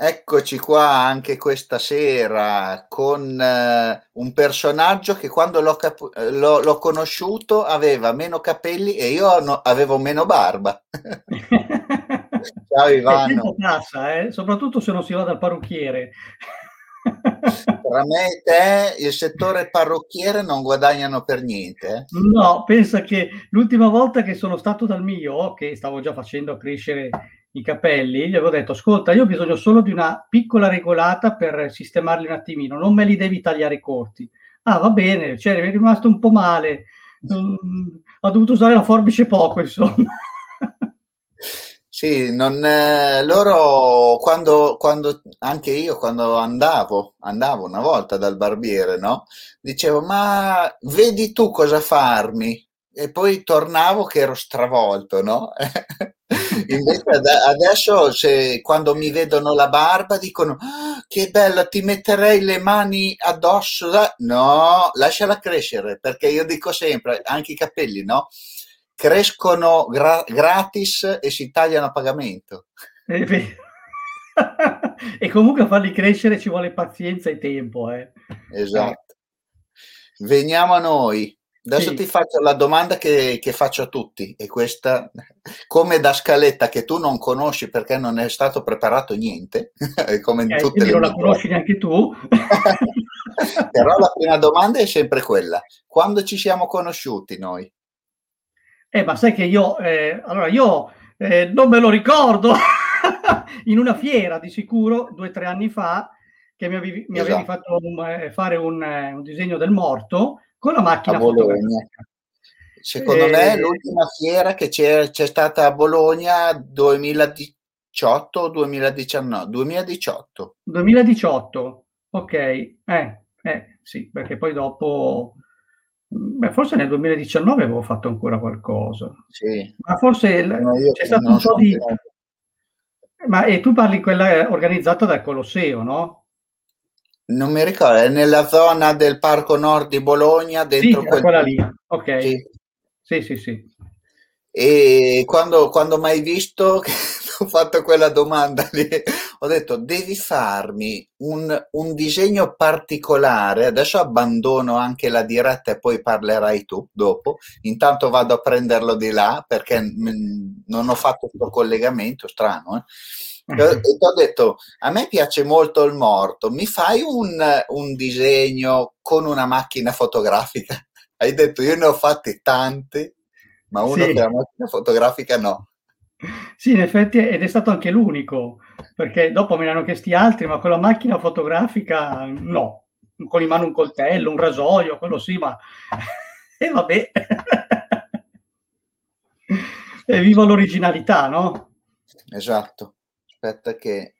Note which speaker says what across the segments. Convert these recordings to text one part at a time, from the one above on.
Speaker 1: Eccoci qua anche questa sera con uh, un personaggio che quando l'ho, cap- l'ho, l'ho, conosciuto aveva meno capelli e io no, avevo meno barba.
Speaker 2: Ciao Ivano. Passa, eh? Soprattutto se non si va dal parrucchiere.
Speaker 1: Tra me e te il settore parrucchiere non guadagnano per niente. Eh?
Speaker 2: No, pensa che l'ultima volta che sono stato dal mio, che stavo già facendo crescere i capelli, gli avevo detto, ascolta, io ho bisogno solo di una piccola regolata per sistemarli un attimino, non me li devi tagliare corti. Ah, va bene, cioè, mi è rimasto un po' male, ho dovuto usare la forbice poco, insomma.
Speaker 1: Sì, non, eh, loro quando, quando, anche io quando andavo, andavo una volta dal barbiere, no? Dicevo, ma vedi tu cosa farmi? E poi tornavo che ero stravolto, no? Invece adesso se, quando mi vedono la barba dicono ah, che bella, ti metterei le mani addosso. No, lasciala crescere, perché io dico sempre, anche i capelli, no? Crescono gra- gratis e si tagliano a pagamento.
Speaker 2: e comunque a farli crescere ci vuole pazienza e tempo. Eh.
Speaker 1: Esatto. Veniamo a noi. Adesso sì. ti faccio la domanda che, che, faccio a tutti, e questa, come da scaletta che tu non conosci perché non è stato preparato niente, come in
Speaker 2: eh, tutte le non la conosci neanche tu.
Speaker 1: Però la prima domanda è sempre quella: quando ci siamo conosciuti noi?
Speaker 2: Eh, ma sai che io, eh, allora io eh, non me lo ricordo, in una fiera di sicuro, due o tre anni fa, che mi avevi, mi esatto. avevi fatto un, eh, fare un, eh, un disegno del morto con la macchina fotografica.
Speaker 1: Secondo e... me l'ultima fiera che c'è, c'è stata a Bologna 2018 o 2019? 2018.
Speaker 2: 2018, ok. Eh, eh, sì, perché poi dopo... Beh, forse nel 2019 avevo fatto ancora qualcosa.
Speaker 1: Sì.
Speaker 2: Ma forse no, c'è stato un po' di... Ma e tu parli quella organizzata dal Colosseo, no?
Speaker 1: Non mi ricordo, è nella zona del Parco Nord di Bologna, dentro
Speaker 2: sì, quel... quella lì. Ok. Sì, sì, sì. sì.
Speaker 1: E quando, quando mai visto che ho fatto quella domanda lì, ho detto devi farmi un, un, disegno particolare, adesso abbandono anche la diretta e poi parlerai tu dopo, intanto vado a prenderlo di là perché m- non ho fatto questo collegamento, strano. Eh? E ti ho detto a me piace molto il morto. Mi fai un, un, disegno con una macchina fotografica? Hai detto io ne ho fatti tanti ma uno sì. che la macchina fotografica no.
Speaker 2: Sì in effetti ed è stato anche l'unico perché dopo me ne hanno chiesti altri ma con la macchina fotografica no. Con in mano un coltello un rasoio quello sì ma e vabbè. E vivo l'originalità no?
Speaker 1: esatto aspetta che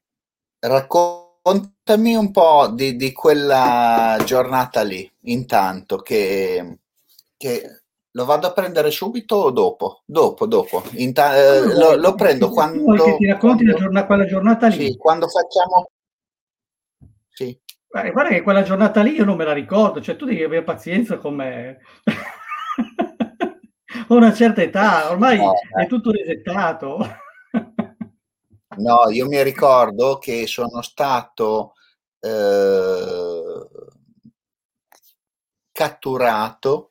Speaker 1: raccontami un po' di, di quella giornata lì, intanto che, che, lo vado a prendere subito o dopo? Dopo, dopo. Inta- eh, lo, lo, prendo quando...
Speaker 2: Che ti racconti quando, giornata, quella giornata lì?
Speaker 1: Sì, quando facciamo...
Speaker 2: Sì. Eh, guarda che quella giornata lì io non me la ricordo, cioè tu devi avere pazienza con me. Ho una certa età, ormai no, è tutto resettato.
Speaker 1: No, io mi ricordo che sono stato eh, catturato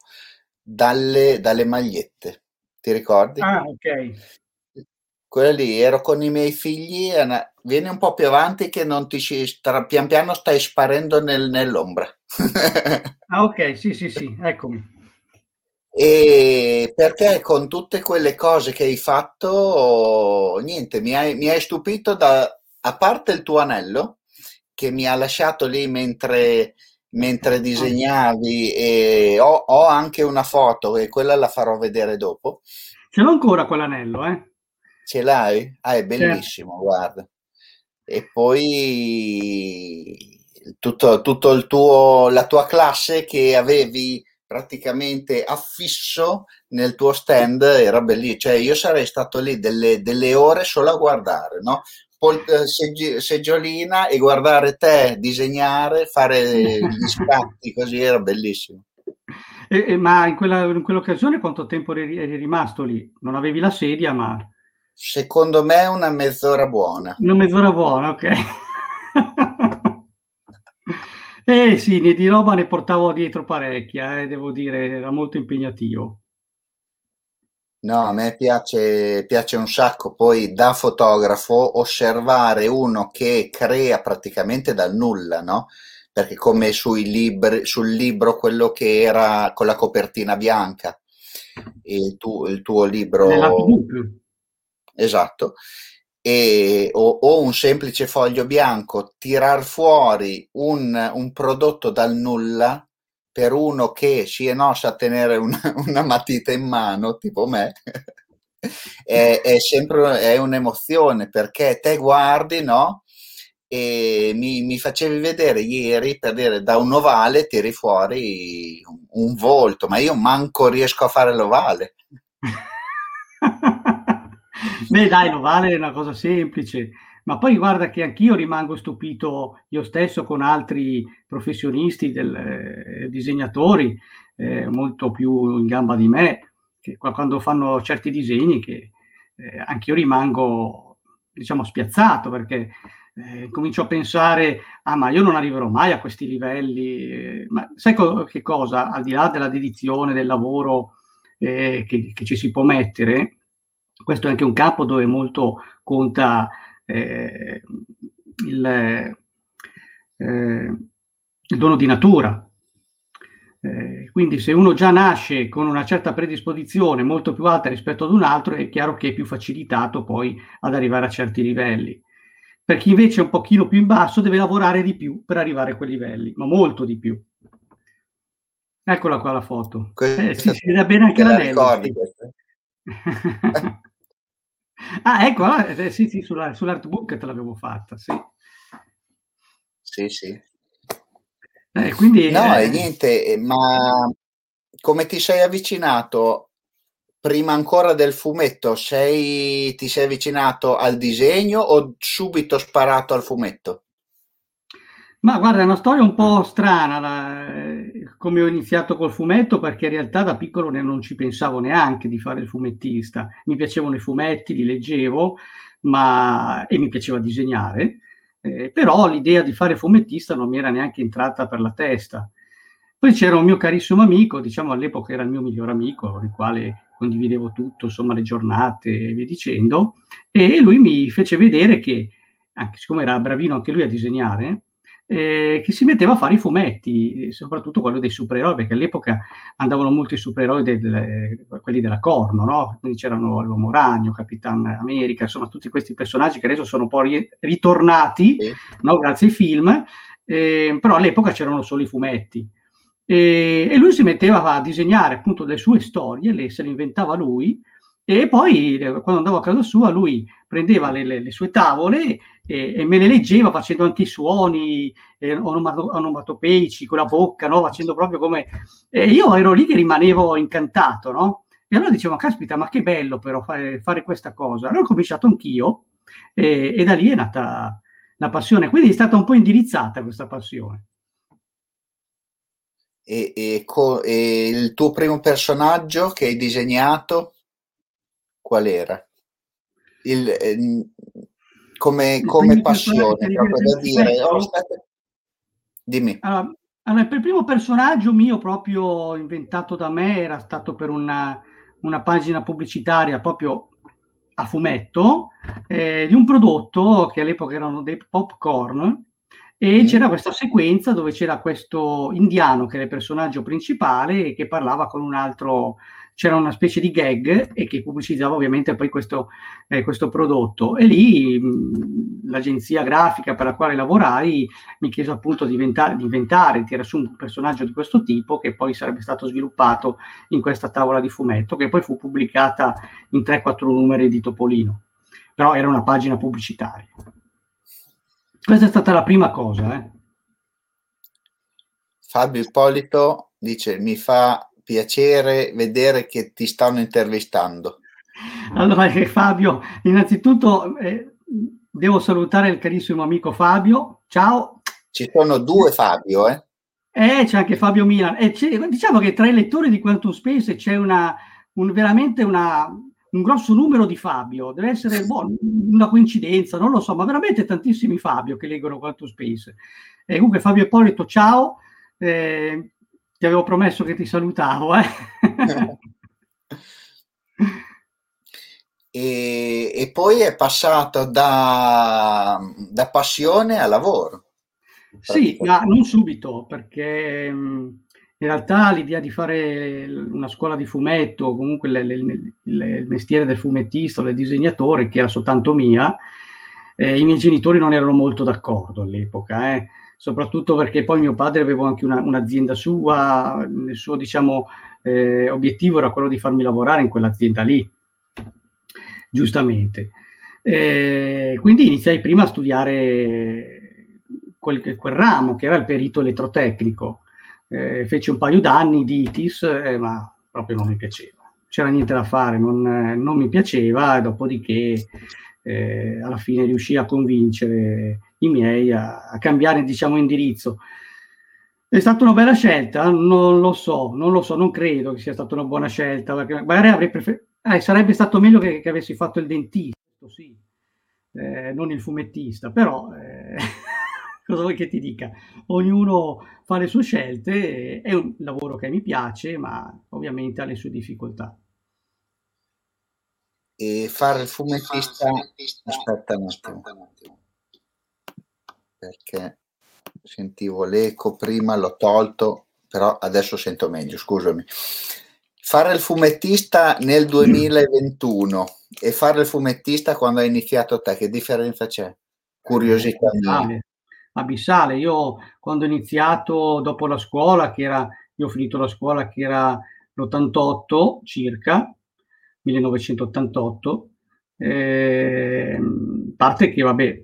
Speaker 1: dalle, dalle magliette. Ti ricordi?
Speaker 2: Ah, ok.
Speaker 1: Quella lì, ero con i miei figli, vieni un po' più avanti che non ti si, pian piano stai sparendo nel, nell'ombra.
Speaker 2: ah, ok, sì, sì, sì, eccomi.
Speaker 1: E perché con tutte quelle cose che hai fatto, niente, mi hai, mi hai stupito da, a parte il tuo anello, che mi ha lasciato lì mentre, mentre disegnavi e ho, ho, anche una foto e quella la farò vedere dopo.
Speaker 2: Ce l'ho ancora quell'anello, eh?
Speaker 1: Ce l'hai? Ah, è bellissimo, certo. guarda. E poi tutto, tutto il tuo, la tua classe che avevi praticamente affisso nel tuo stand era bellissimo, cioè io sarei stato lì delle, delle ore solo a guardare, no? Pol- eh, seggi- seggiolina e guardare te disegnare, fare gli scatti, così era bellissimo.
Speaker 2: E, e, ma in, quella, in, quell'occasione quanto tempo eri, eri, rimasto lì? Non avevi la sedia, ma...
Speaker 1: Secondo me una mezz'ora buona.
Speaker 2: Una mezz'ora buona, ok. Eh sì, di roba ne portavo dietro parecchia, eh, devo dire, era molto impegnativo.
Speaker 1: No, a me piace, piace un sacco, poi da fotografo osservare uno che crea praticamente dal nulla, no? Perché come sui libri, sul libro quello che era con la copertina bianca, il, tu, il tuo libro... Esatto e, o, o, un semplice foglio bianco, tirar fuori un, un, prodotto dal nulla per uno che si no sa tenere una, una matita in mano, tipo me, è, è, sempre è un'emozione perché te guardi, no? E mi, mi, facevi vedere ieri per dire da un ovale tiri fuori un, un volto, ma io manco riesco a fare l'ovale.
Speaker 2: Beh, dai, l'ovale è una cosa semplice, ma poi guarda che anch'io rimango stupito io stesso con altri professionisti, del, eh, disegnatori eh, molto più in gamba di me, che quando fanno certi disegni che eh, anch'io rimango, diciamo, spiazzato perché eh, comincio a pensare, ah ma io non arriverò mai a questi livelli, eh, ma sai co- che cosa, al di là della dedizione, del lavoro eh, che, che, ci si può mettere, questo è anche un campo dove molto conta eh, il, eh, il, dono di natura. Eh, quindi se uno già nasce con una certa predisposizione molto più alta rispetto ad un altro, è chiaro che è più facilitato poi ad arrivare a certi livelli. Per chi invece è un pochino più in basso deve lavorare di più per arrivare a quei livelli, ma molto di più. Eccola qua la foto. Eh, sì, si vede bene anche l'anello. Sì. Ah, ecco, ah, eh, sì, sì, sulla, sull'artbook te l'avevo fatta, sì.
Speaker 1: Sì, sì.
Speaker 2: Eh, quindi,
Speaker 1: no, eh... e niente, eh, ma come ti sei avvicinato prima ancora del fumetto? Sei, ti sei avvicinato al disegno o subito sparato al fumetto?
Speaker 2: Ma guarda, è una storia un po' strana, la, come ho iniziato col fumetto, perché in realtà da piccolo non ci pensavo neanche di fare il fumettista. Mi piacevano i fumetti, li leggevo, ma, e mi piaceva disegnare, eh, però l'idea di fare fumettista non mi era neanche entrata per la testa. Poi c'era un mio carissimo amico, diciamo all'epoca era il mio miglior amico, con il quale condividevo tutto, insomma le giornate e via dicendo, e lui mi fece vedere che, anche siccome era bravino anche lui a disegnare, eh, che si metteva a fare i fumetti, soprattutto quello dei supereroi, perché all'epoca andavano molto i supereroi, del, quelli della Corno, no? quindi c'erano l'Uomo Ragno, Capitan America, insomma tutti questi personaggi che adesso sono un po' ritornati sì. no? grazie ai film, eh, però all'epoca c'erano solo i fumetti. E, e, lui si metteva a disegnare appunto le sue storie, le, se le inventava lui, e poi quando andavo a casa sua lui prendeva le, le, le sue tavole e, e, me le leggeva facendo anche i suoni eh, onomato, onomatopeici con la bocca, no? facendo proprio come... E io ero lì che rimanevo incantato, no? E allora dicevo, caspita, ma che bello però fare, fare questa cosa. Allora ho cominciato anch'io e, e da lì è nata la passione. Quindi è stata un po' indirizzata questa passione.
Speaker 1: E, e, co- e, il tuo primo personaggio che hai disegnato qual era? Il, eh, come, come passione, proprio da dire, oh, aspetta. dimmi.
Speaker 2: Allora, allora, il primo personaggio mio proprio inventato da me era stato per una, una pagina pubblicitaria proprio a fumetto eh, di un prodotto che all'epoca erano dei popcorn e mm. c'era questa sequenza dove c'era questo indiano che era il personaggio principale e che parlava con un altro c'era una specie di gag e che pubblicizzava ovviamente poi questo, eh, questo prodotto. E lì mh, l'agenzia grafica per la quale lavorai mi chiese appunto di inventare, di inventare, tirare su un personaggio di questo tipo che poi sarebbe stato sviluppato in questa tavola di fumetto, che poi fu pubblicata in 3-4 numeri di Topolino. Però era una pagina pubblicitaria. Questa è stata la prima cosa. Eh.
Speaker 1: Fabio Ippolito dice mi fa piacere vedere che ti stanno intervistando.
Speaker 2: Allora, eh, Fabio, innanzitutto eh, devo salutare il carissimo amico Fabio. Ciao.
Speaker 1: Ci sono due Fabio, eh?
Speaker 2: Eh, c'è anche Fabio Milan. Eh, diciamo che tra i lettori di Quantum Space c'è una, un, veramente una, un grosso numero di Fabio, deve essere boh, una coincidenza, non lo so, ma veramente tantissimi Fabio che leggono Quantum Space. E comunque Fabio Ippolito, ciao, eh, ti avevo promesso che ti salutavo. Eh?
Speaker 1: e, e, poi è passato da, da passione a lavoro.
Speaker 2: Sì, ma non subito, perché in realtà l'idea di fare una scuola di fumetto, comunque le, le, le, il mestiere del fumettista del disegnatore, che era soltanto mia, eh, i miei genitori non erano molto d'accordo all'epoca, eh. Soprattutto perché poi mio padre aveva anche una, un'azienda sua, il suo diciamo, eh, obiettivo era quello di farmi lavorare in quell'azienda lì, giustamente. Eh, quindi iniziai prima a studiare quel, quel ramo che era il perito elettrotecnico eh, feci un paio d'anni di ITIS, eh, ma proprio non mi piaceva. C'era niente da fare, non, non mi piaceva, dopodiché eh, alla fine riuscì a convincere i miei a, a, cambiare, diciamo, indirizzo. È stata una bella scelta? Non lo so, non lo so, non credo che sia stata una buona scelta, perché magari avrei preferito, eh, sarebbe stato meglio che, che, avessi fatto il dentista, sì, eh, non il fumettista, però eh, cosa vuoi che ti dica? Ognuno fa le sue scelte, è un lavoro che mi piace, ma ovviamente ha le sue difficoltà.
Speaker 1: E fare il fumettista, aspetta un attimo, perché sentivo l'eco prima, l'ho tolto, però adesso sento meglio, scusami. Fare il fumettista nel 2021 e fare il fumettista quando hai iniziato te, che differenza c'è? Curiosità mia
Speaker 2: abissale. Io quando ho iniziato dopo la scuola, che era, io ho finito la scuola che era l'88 circa, 1988, eh, parte che vabbè,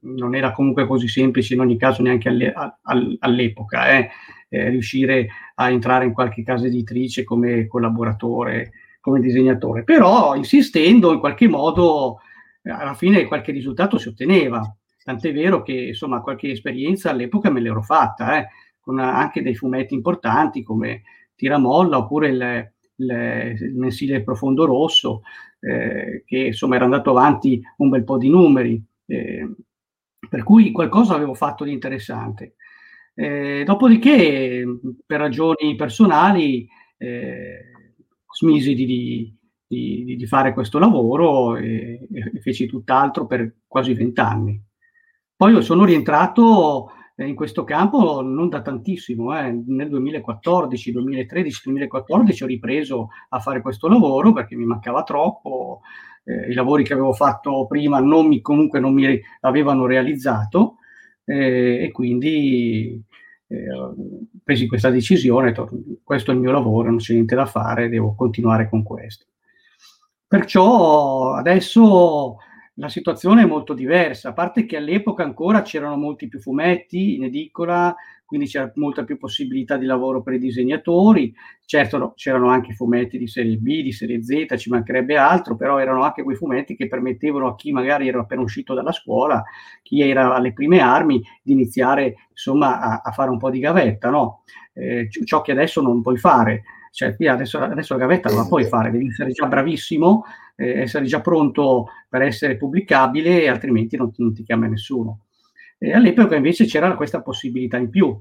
Speaker 2: non era comunque così semplice in ogni caso neanche alle, all, all'epoca, eh, eh, riuscire a entrare in qualche casa editrice come collaboratore, come disegnatore, però insistendo in qualche modo alla fine qualche risultato si otteneva. Tant'è vero che insomma qualche esperienza all'epoca me l'ero fatta, eh, con anche dei fumetti importanti come Tiramolla oppure il, il, il mensile Profondo Rosso, eh, che insomma era andato avanti un bel po' di numeri, eh, per cui qualcosa avevo fatto di interessante. Eh, dopodiché, per ragioni personali, eh, smisi di, di, di, fare questo lavoro e, e feci tutt'altro per quasi vent'anni. Poi sono rientrato in questo campo non da tantissimo, eh. nel 2014, 2013, 2014 ho ripreso a fare questo lavoro perché mi mancava troppo, eh, i lavori che avevo fatto prima non mi, comunque non mi avevano realizzato eh, e quindi eh, ho preso questa decisione, questo è il mio lavoro, non c'è niente da fare, devo continuare con questo. Perciò adesso la situazione è molto diversa, a parte che all'epoca ancora c'erano molti più fumetti in edicola, quindi c'era molta più possibilità di lavoro per i disegnatori, certo no, c'erano anche fumetti di serie B, di serie Z, ci mancherebbe altro, però erano anche quei fumetti che permettevano a chi magari era appena uscito dalla scuola, chi era alle prime armi, di iniziare insomma a, a fare un po' di gavetta, no? eh, ciò che adesso non puoi fare. Cioè, qui adesso, adesso la gavetta non la puoi fare, devi essere già bravissimo, eh, essere già pronto per essere pubblicabile, altrimenti non, non ti chiama nessuno. E all'epoca invece c'era questa possibilità in più.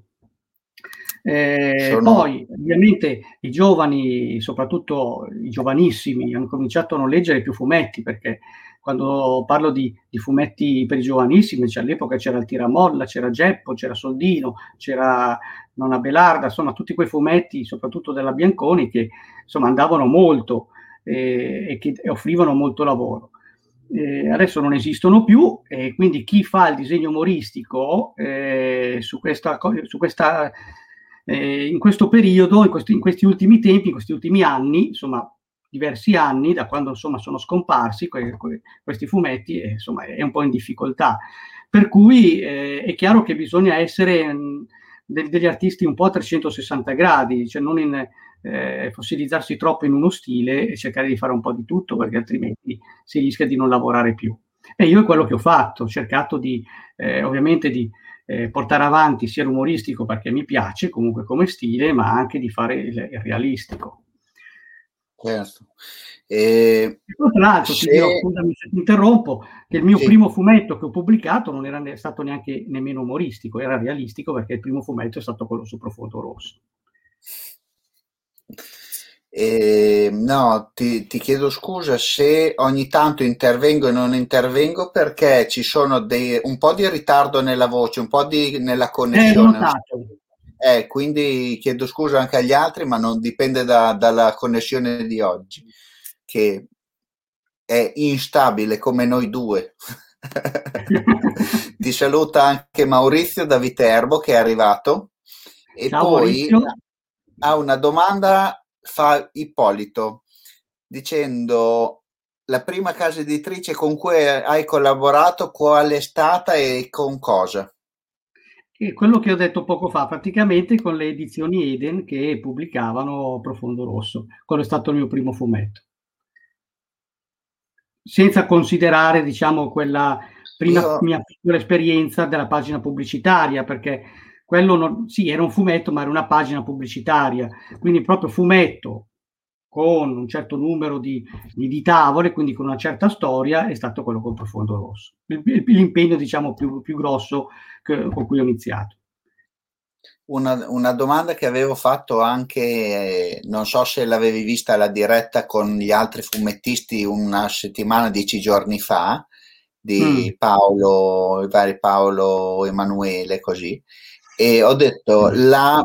Speaker 2: Eh, Sono... Poi ovviamente i giovani, soprattutto i giovanissimi, hanno cominciato a non leggere più fumetti perché quando parlo di, di fumetti per i giovanissimi, cioè all'epoca c'era il Tiramolla, c'era Geppo, c'era Soldino, c'era Nonna Belarda, insomma tutti quei fumetti, soprattutto della Bianconi, che insomma andavano molto eh, e che offrivano molto lavoro. Eh, adesso non esistono più e quindi chi fa il disegno umoristico eh, su questa, su questa eh, in questo periodo, in questi, in questi, ultimi tempi, in questi ultimi anni, insomma diversi anni, da quando insomma sono scomparsi que, que, questi fumetti, eh, insomma è un po' in difficoltà. Per cui eh, è chiaro che bisogna essere mh, de- degli artisti un po' a 360 gradi, cioè non in, eh, fossilizzarsi troppo in uno stile e cercare di fare un po' di tutto perché altrimenti si rischia di non lavorare più. E io è quello che ho fatto, ho cercato di, eh, ovviamente di eh, portare avanti sia l'umoristico perché mi piace comunque come stile, ma anche di fare il, il realistico.
Speaker 1: Certo.
Speaker 2: E... Tra l'altro, se... dirò, scusami se ti interrompo, che il mio sì. primo fumetto che ho pubblicato non era stato neanche nemmeno umoristico, era realistico perché il primo fumetto è stato quello su Profondo Rosso.
Speaker 1: Eh, no, ti, ti, chiedo scusa se ogni tanto intervengo e non intervengo perché ci sono dei, un po' di ritardo nella voce, un po' di, nella connessione. Eh, quindi chiedo scusa anche agli altri, ma non dipende da, dalla connessione di oggi, che è instabile come noi due. Ti saluta anche Maurizio da Viterbo che è arrivato. E Ciao, poi Maurizio. ha una domanda fa Ippolito dicendo la prima casa editrice con cui hai collaborato, qual è stata e con cosa?
Speaker 2: E quello che ho detto poco fa, praticamente con le edizioni Eden che pubblicavano Profondo Rosso. Quello è stato il mio primo fumetto. Senza considerare, diciamo, quella prima Io... mia piccola esperienza della pagina pubblicitaria, perché quello non, sì, era un fumetto, ma era una pagina pubblicitaria, quindi proprio fumetto con un certo numero di, di, di tavole, quindi con una certa storia, è stato quello con Profondo Rosso. L'impegno, diciamo, più, più grosso che, con cui ho iniziato.
Speaker 1: Una, una, domanda che avevo fatto anche, non so se l'avevi vista la diretta con gli altri fumettisti una settimana, dieci giorni fa, di mm. Paolo, i vari Paolo Emanuele, così e ho detto la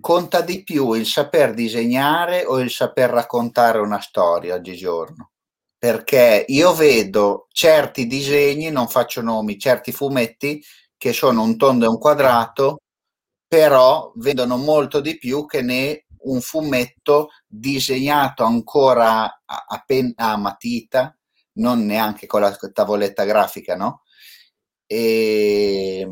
Speaker 1: conta di più il saper disegnare o il saper raccontare una storia oggigiorno? Perché io vedo certi disegni non faccio nomi certi fumetti che sono un tondo e un quadrato però vedono molto di più che ne un fumetto disegnato ancora a, a, pen, a matita non neanche con la tavoletta grafica no? E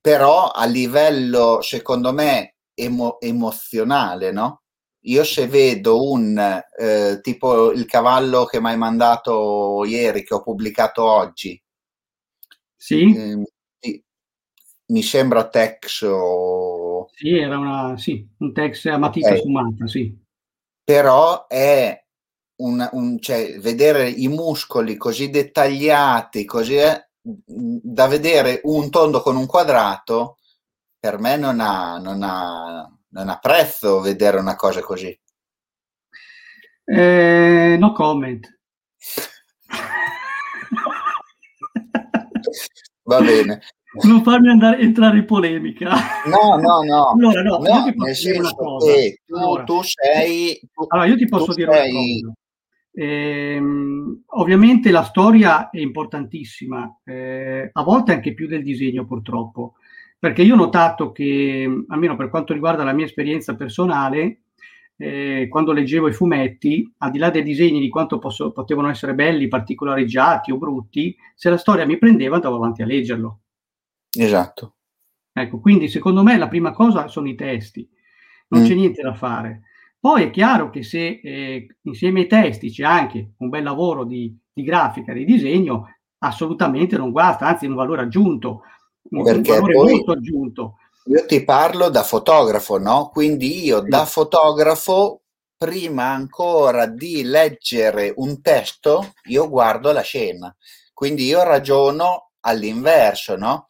Speaker 1: però a livello, secondo me, emo- emozionale, no? Io se vedo un eh, tipo il cavallo che mi hai mandato ieri, che ho pubblicato oggi,
Speaker 2: sì. Eh,
Speaker 1: mi sembra Tex o...
Speaker 2: Sì, era una, sì, un Tex a matita okay. sfumata, sì.
Speaker 1: Però è un, un, cioè, vedere i muscoli così dettagliati, così è, da vedere un tondo con un quadrato, per me non ha, non ha, non ha prezzo vedere una cosa così.
Speaker 2: Eh, no comment.
Speaker 1: Va bene.
Speaker 2: Non farmi andare, entrare in polemica.
Speaker 1: No, no, no.
Speaker 2: Allora, no, no io ti posso dire una cosa.
Speaker 1: Tu, allora, tu sei... Tu,
Speaker 2: allora, io ti posso dire sei... una cosa. Eh, ovviamente la storia è importantissima, eh, a volte anche più del disegno purtroppo, perché io ho notato che, almeno per quanto riguarda la mia esperienza personale, eh, quando leggevo i fumetti, al di là dei disegni di quanto posso, potevano essere belli, particolareggiati o brutti, se la storia mi prendeva andavo avanti a leggerlo.
Speaker 1: Esatto.
Speaker 2: Ecco, quindi secondo me la prima cosa sono i testi, non mm. c'è niente da fare. Poi è chiaro che se eh, insieme ai testi c'è anche un bel lavoro di, di, grafica, di disegno, assolutamente non guasta, anzi è un valore aggiunto, un, Perché valore molto aggiunto.
Speaker 1: Io ti parlo da fotografo, no? Quindi io da fotografo, prima ancora di leggere un testo, io guardo la scena. Quindi io ragiono all'inverso, no?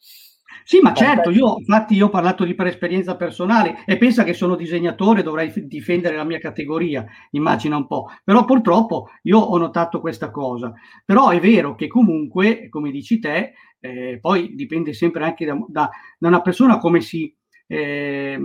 Speaker 2: Sì, ma certo, io infatti io ho parlato di per esperienza personale e pensa che sono disegnatore, dovrei difendere la mia categoria, immagina un po'. Però purtroppo io ho notato questa cosa. Però è vero che comunque, come dici te, eh, poi dipende sempre anche da, da, da una persona come si... Eh,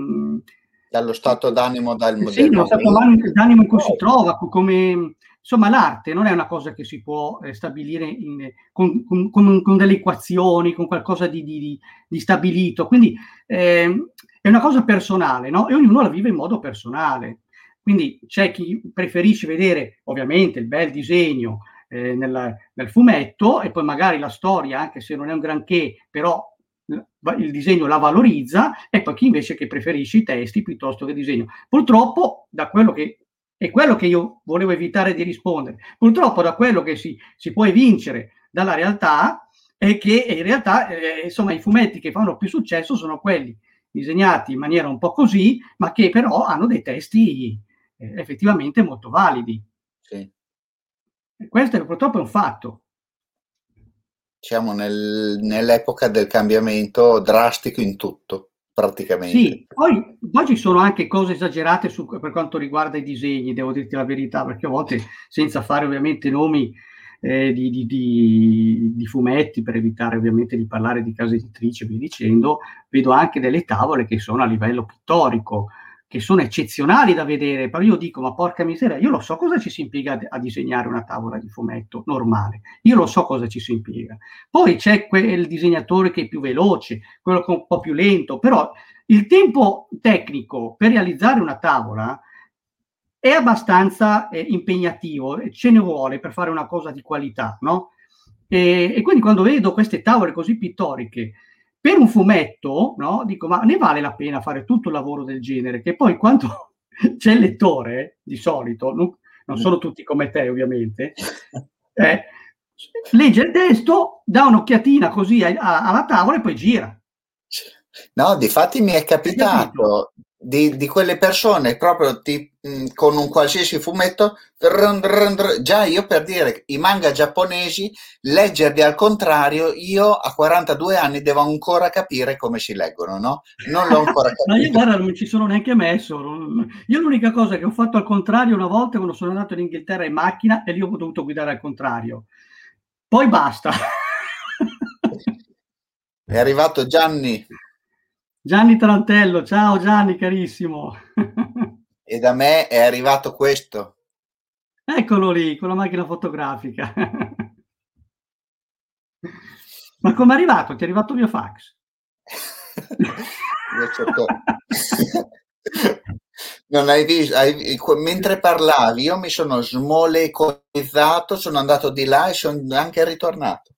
Speaker 1: dallo stato d'animo, dal
Speaker 2: modello. Sì, dallo stato d'animo in cui si trova, come Insomma, l'arte non è una cosa che si può eh, stabilire in, con, con, con, delle equazioni, con qualcosa di, di, di stabilito. Quindi eh, è una cosa personale, no? E ognuno la vive in modo personale. Quindi c'è chi preferisce vedere ovviamente il bel disegno eh, nel, nel, fumetto e poi magari la storia, anche se non è un granché, però il disegno la valorizza, e poi chi invece che preferisce i testi piuttosto che il disegno. Purtroppo, da quello che è quello che io volevo evitare di rispondere. Purtroppo da quello che si, si può evincere dalla realtà è che in realtà eh, insomma, i fumetti che fanno più successo sono quelli disegnati in maniera un po' così, ma che però hanno dei testi eh, effettivamente molto validi.
Speaker 1: Sì.
Speaker 2: E questo è, purtroppo è un fatto.
Speaker 1: Siamo nel, nell'epoca del cambiamento drastico in tutto, praticamente.
Speaker 2: Sì, poi, poi ci sono anche cose esagerate su, per quanto riguarda i disegni, devo dirti la verità, perché a volte, senza fare ovviamente nomi, eh, di, di, di, di, fumetti, per evitare ovviamente di parlare di case editrici via dicendo, vedo anche delle tavole che sono a livello pittorico, che sono eccezionali da vedere, però io dico, ma porca miseria, io lo so cosa ci si impiega a disegnare una tavola di fumetto normale, io lo so cosa ci si impiega. Poi c'è quel disegnatore che è più veloce, quello che è un po' più lento, però il tempo tecnico per realizzare una tavola è abbastanza eh, impegnativo, ce ne vuole per fare una cosa di qualità, no? E, e, quindi quando vedo queste tavole così pittoriche per un fumetto, no? Dico, ma ne vale la pena fare tutto il lavoro del genere? Che poi quando c'è il lettore, di solito, non, non sono tutti come te ovviamente, eh, legge il testo, dà un'occhiatina così a, a, alla tavola e poi gira.
Speaker 1: No, di fatti mi è capitato di, di, quelle persone proprio ti, mh, con un qualsiasi fumetto, drun, drun, drun, già io per dire i manga giapponesi, leggerli al contrario, io a 42 anni devo ancora capire come si leggono, no? Non l'ho ancora capito.
Speaker 2: Ma io guarda, non ci sono neanche messo. Io l'unica cosa che ho fatto al contrario una volta quando sono andato in Inghilterra in macchina e lì ho dovuto guidare al contrario. Poi basta.
Speaker 1: È arrivato Gianni.
Speaker 2: Gianni Tarantello, ciao Gianni carissimo.
Speaker 1: e da me è arrivato questo.
Speaker 2: Eccolo lì, con la macchina fotografica. Ma come è arrivato? Ti è arrivato il mio fax?
Speaker 1: non hai visto, hai, mentre parlavi io mi sono smolecolizzato, sono andato di là e sono anche ritornato.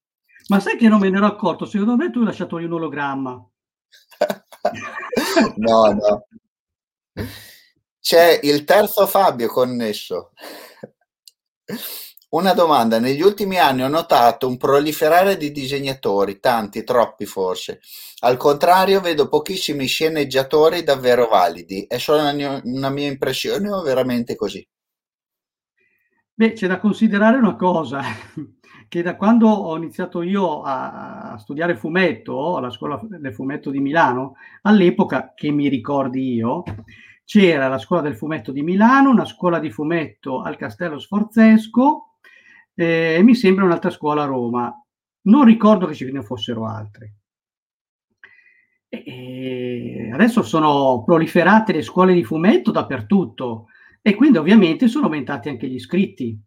Speaker 2: Ma sai che non me ne ero accorto? Secondo me tu hai lasciato lì un ologramma.
Speaker 1: No, no. C'è il terzo Fabio connesso. Una domanda, negli ultimi anni ho notato un proliferare di disegnatori, tanti, troppi forse. Al contrario, vedo pochissimi sceneggiatori davvero validi. È solo una mia, una mia impressione o veramente così?
Speaker 2: Beh, c'è da considerare una cosa, che da quando ho iniziato io a, studiare fumetto alla scuola del fumetto di Milano, all'epoca che mi ricordi io, c'era la scuola del fumetto di Milano, una scuola di fumetto al Castello Sforzesco eh, e mi sembra un'altra scuola a Roma. Non ricordo che ce ne fossero altre. E adesso sono proliferate le scuole di fumetto dappertutto e quindi ovviamente sono aumentati anche gli iscritti,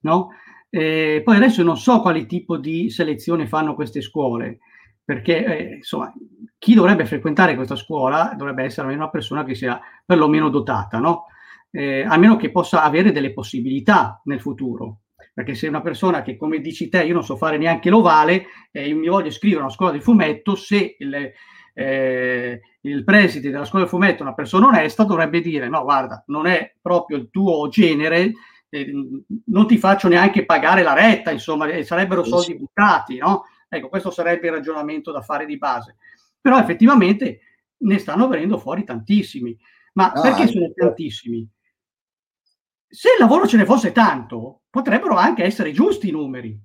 Speaker 2: no? Eh, poi adesso non so quale tipo di selezione fanno queste scuole, perché eh, insomma, chi dovrebbe frequentare questa scuola dovrebbe essere almeno una persona che sia perlomeno dotata, no? Eh, a meno che possa avere delle possibilità nel futuro. Perché se una persona che, come dici te, io non so fare neanche l'ovale, e mi voglio iscrivere a una scuola di fumetto, se il, eh, il preside della scuola di fumetto è una persona onesta, dovrebbe dire: no, guarda, non è proprio il tuo genere, eh, non ti faccio neanche pagare la retta, insomma, sarebbero soldi buttati, no? Ecco, questo sarebbe il ragionamento da fare di base. Però effettivamente ne stanno venendo fuori tantissimi. Ma no, perché sono tantissimi? Se il lavoro ce ne fosse tanto, potrebbero anche essere giusti i numeri.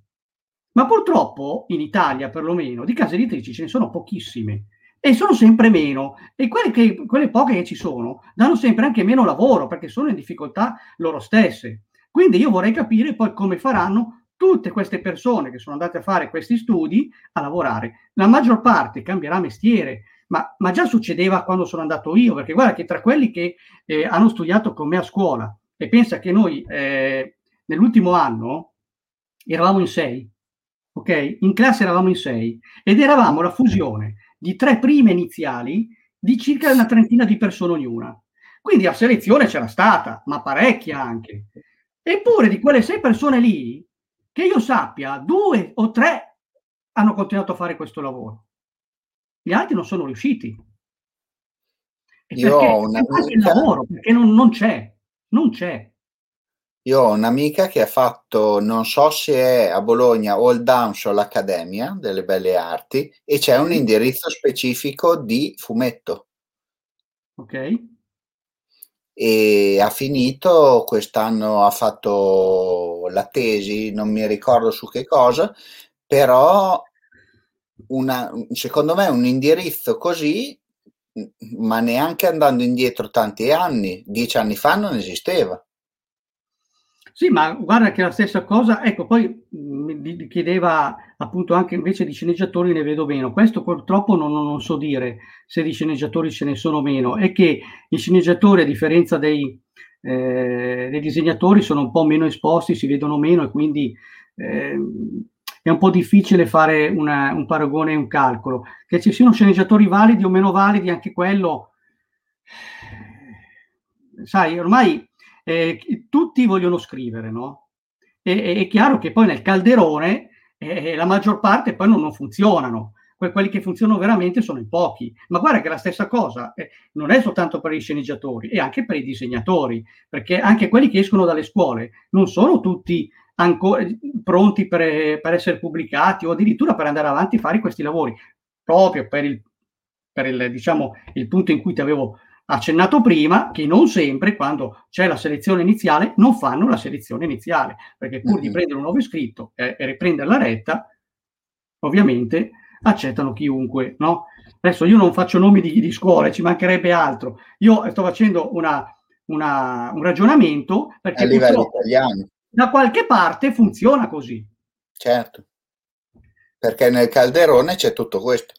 Speaker 2: Ma purtroppo in Italia, perlomeno, di case editrici ce ne sono pochissime e sono sempre meno. E quelle, che, quelle poche che ci sono danno sempre anche meno lavoro perché sono in difficoltà loro stesse. Quindi io vorrei capire poi come faranno tutte queste persone che sono andate a fare questi studi a lavorare. La maggior parte cambierà mestiere, ma, ma già succedeva quando sono andato io, perché guarda che tra quelli che eh, hanno studiato con me a scuola e pensa che noi eh, nell'ultimo anno eravamo in sei, ok? In classe eravamo in sei ed eravamo la fusione di tre prime iniziali di circa una trentina di persone ognuna. Quindi la selezione c'era stata, ma parecchia anche. Eppure di quelle sei persone lì, che io sappia, due o tre hanno continuato a fare questo lavoro. Gli altri non sono riusciti. E io ho un'amica... il lavoro, perché non, non c'è, non c'è.
Speaker 1: Io ho un'amica che ha fatto, non so se è a Bologna o al Downs o all'Accademia delle Belle Arti, e c'è un indirizzo specifico di fumetto.
Speaker 2: Ok.
Speaker 1: E ha finito, quest'anno ha fatto la tesi, non mi ricordo su che cosa, però una, secondo me un indirizzo così, ma neanche andando indietro tanti anni, dieci anni fa non esisteva.
Speaker 2: Sì, ma guarda che la stessa cosa, ecco, poi mi chiedeva appunto anche invece di sceneggiatori ne vedo meno. Questo purtroppo non, non, so dire se di sceneggiatori ce ne sono meno. È che i sceneggiatori, a differenza dei, eh, dei disegnatori, sono un po' meno esposti, si vedono meno e quindi eh, è un po' difficile fare una, un paragone e un calcolo. Che ci siano sceneggiatori validi o meno validi, anche quello, sai, ormai eh, tutti vogliono scrivere, no? E, è chiaro che poi nel calderone eh, la maggior parte poi non, non, funzionano. Que- quelli che funzionano veramente sono in pochi. Ma guarda che la stessa cosa eh, non è soltanto per i sceneggiatori, è anche per i disegnatori, perché anche quelli che escono dalle scuole non sono tutti ancora pronti per, per essere pubblicati o addirittura per andare avanti a fare questi lavori, proprio per il, per il, diciamo, il punto in cui ti avevo accennato prima che non sempre quando c'è la selezione iniziale non fanno la selezione iniziale, perché pur mm-hmm. di prendere un nuovo iscritto e, e riprendere la retta, ovviamente accettano chiunque, no? Adesso io non faccio nomi di, di scuole, ci mancherebbe altro. Io sto facendo una, una, un ragionamento perché
Speaker 1: a livello italiano.
Speaker 2: da qualche parte funziona così.
Speaker 1: Certo, perché nel calderone c'è tutto questo.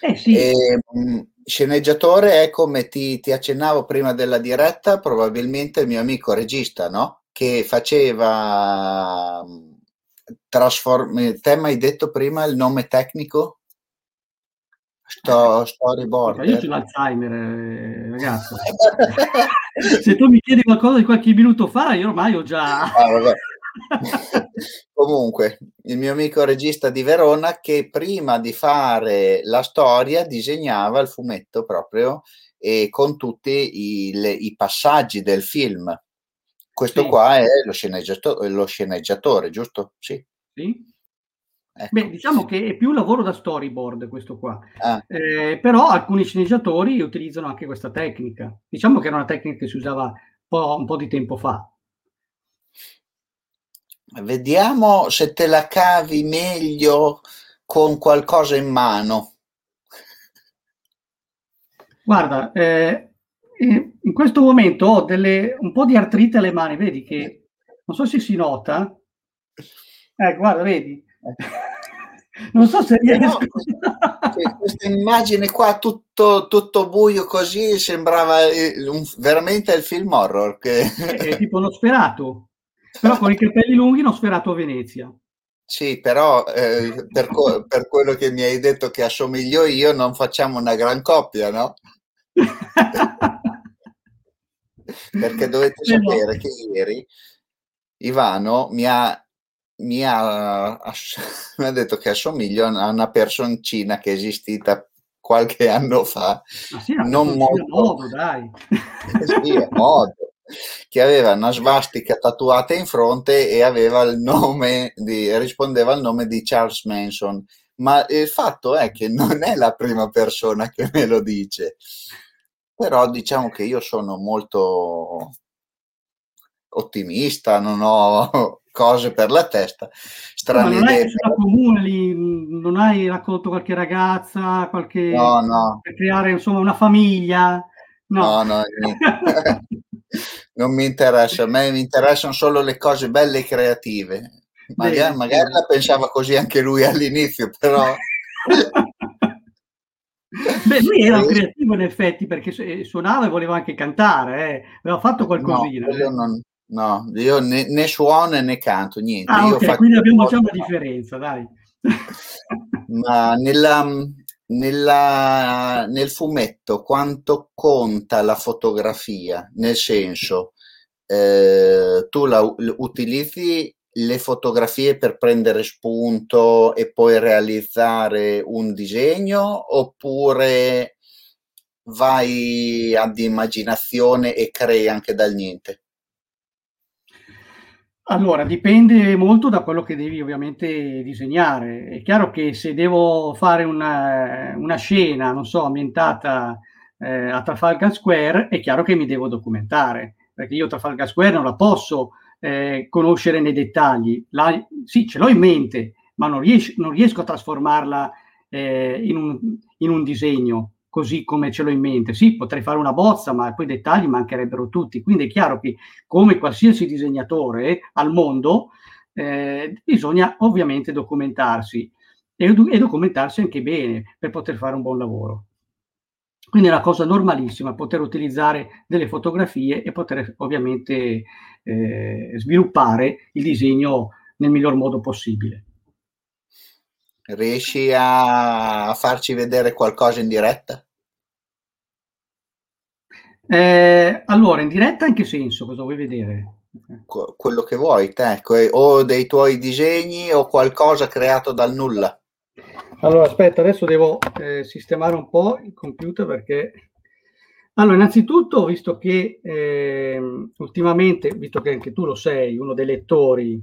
Speaker 2: Eh sì.
Speaker 1: E, ehm, sceneggiatore è come ti, ti, accennavo prima della diretta, probabilmente il mio amico regista, no? Che faceva mm, trasform... Te mi hai detto prima il nome tecnico? Sto, storyboard.
Speaker 2: Io ho l'Alzheimer, eh, ragazzo. Se tu mi chiedi qualcosa di qualche minuto fa, io ormai ho già... Ah,
Speaker 1: Comunque, il mio amico regista di Verona che prima di fare la storia disegnava il fumetto proprio e con tutti i, le, i passaggi del film. Questo sì. qua è lo sceneggiatore, lo sceneggiatore, giusto? Sì.
Speaker 2: sì. Ecco. Beh, diciamo che è più lavoro da storyboard questo qua, ah. eh, però alcuni sceneggiatori utilizzano anche questa tecnica. Diciamo che era una tecnica che si usava un po', un po di tempo fa.
Speaker 1: Vediamo se te la cavi meglio con qualcosa in mano.
Speaker 2: Guarda, eh, in questo momento ho delle, un po' di artrite alle mani, vedi che non so se si nota. Eh, guarda, vedi. Non so se riesco.
Speaker 1: No, questa immagine qua tutto, tutto, buio così sembrava un, veramente il film horror. Che...
Speaker 2: È tipo uno sperato. Però con i capelli lunghi non sferato a Venezia.
Speaker 1: Sì, però eh, per, co- per, quello che mi hai detto che assomiglio io, non facciamo una gran coppia, no? Perché dovete sapere che ieri Ivano mi ha, mi ha, mi ha detto che assomiglio a una personcina che è esistita qualche anno fa.
Speaker 2: Ma sì, non molto... modo, dai.
Speaker 1: sì, è modo che aveva una svastica tatuata in fronte e aveva il nome di, rispondeva al nome di Charles Manson. Ma il fatto è che non è la prima persona che me lo dice. Però diciamo che io sono molto ottimista, non ho cose per la testa.
Speaker 2: Strane non idee. Hai comune lì, non hai raccolto qualche ragazza, qualche...
Speaker 1: No, no.
Speaker 2: Per creare insomma una famiglia?
Speaker 1: No, no, no non mi interessa, a me mi interessano solo le cose belle e creative. Magari, Beh, magari la pensava così anche lui all'inizio, però...
Speaker 2: Beh, lui era un creativo in effetti perché suonava e voleva anche cantare, eh. aveva fatto qualcosina.
Speaker 1: No, io, non, no, io né, né, suono né canto, niente.
Speaker 2: Ah, okay, quindi abbiamo già una differenza, dai.
Speaker 1: Ma nella, nella, nel fumetto quanto conta la fotografia? Nel senso, eh, tu la, utilizzi le fotografie per prendere spunto e poi realizzare un disegno oppure vai ad immaginazione e crei anche dal niente?
Speaker 2: Allora, dipende molto da quello che devi ovviamente disegnare. È chiaro che se devo fare una, una scena, non so, ambientata eh, a Trafalgar Square, è chiaro che mi devo documentare, perché io Trafalgar Square non la posso eh, conoscere nei dettagli. La, sì, ce l'ho in mente, ma non, ries- non riesco a trasformarla eh, in, un, in, un, disegno così come ce l'ho in mente. Sì, potrei fare una bozza, ma poi i dettagli mancherebbero tutti. Quindi è chiaro che, come qualsiasi disegnatore al mondo, eh, bisogna ovviamente documentarsi e, e documentarsi anche bene per poter fare un buon lavoro. Quindi è una cosa normalissima poter utilizzare delle fotografie e poter ovviamente eh, sviluppare il disegno nel miglior modo possibile.
Speaker 1: Riesci a farci vedere qualcosa in diretta?
Speaker 2: Eh, allora, in diretta in che senso? Cosa vuoi vedere?
Speaker 1: quello che vuoi, te, o dei tuoi disegni o qualcosa creato dal nulla.
Speaker 2: Allora, aspetta, adesso devo eh, sistemare un po' il computer perché... Allora, innanzitutto, visto che eh, ultimamente, visto che anche tu lo sei, uno dei lettori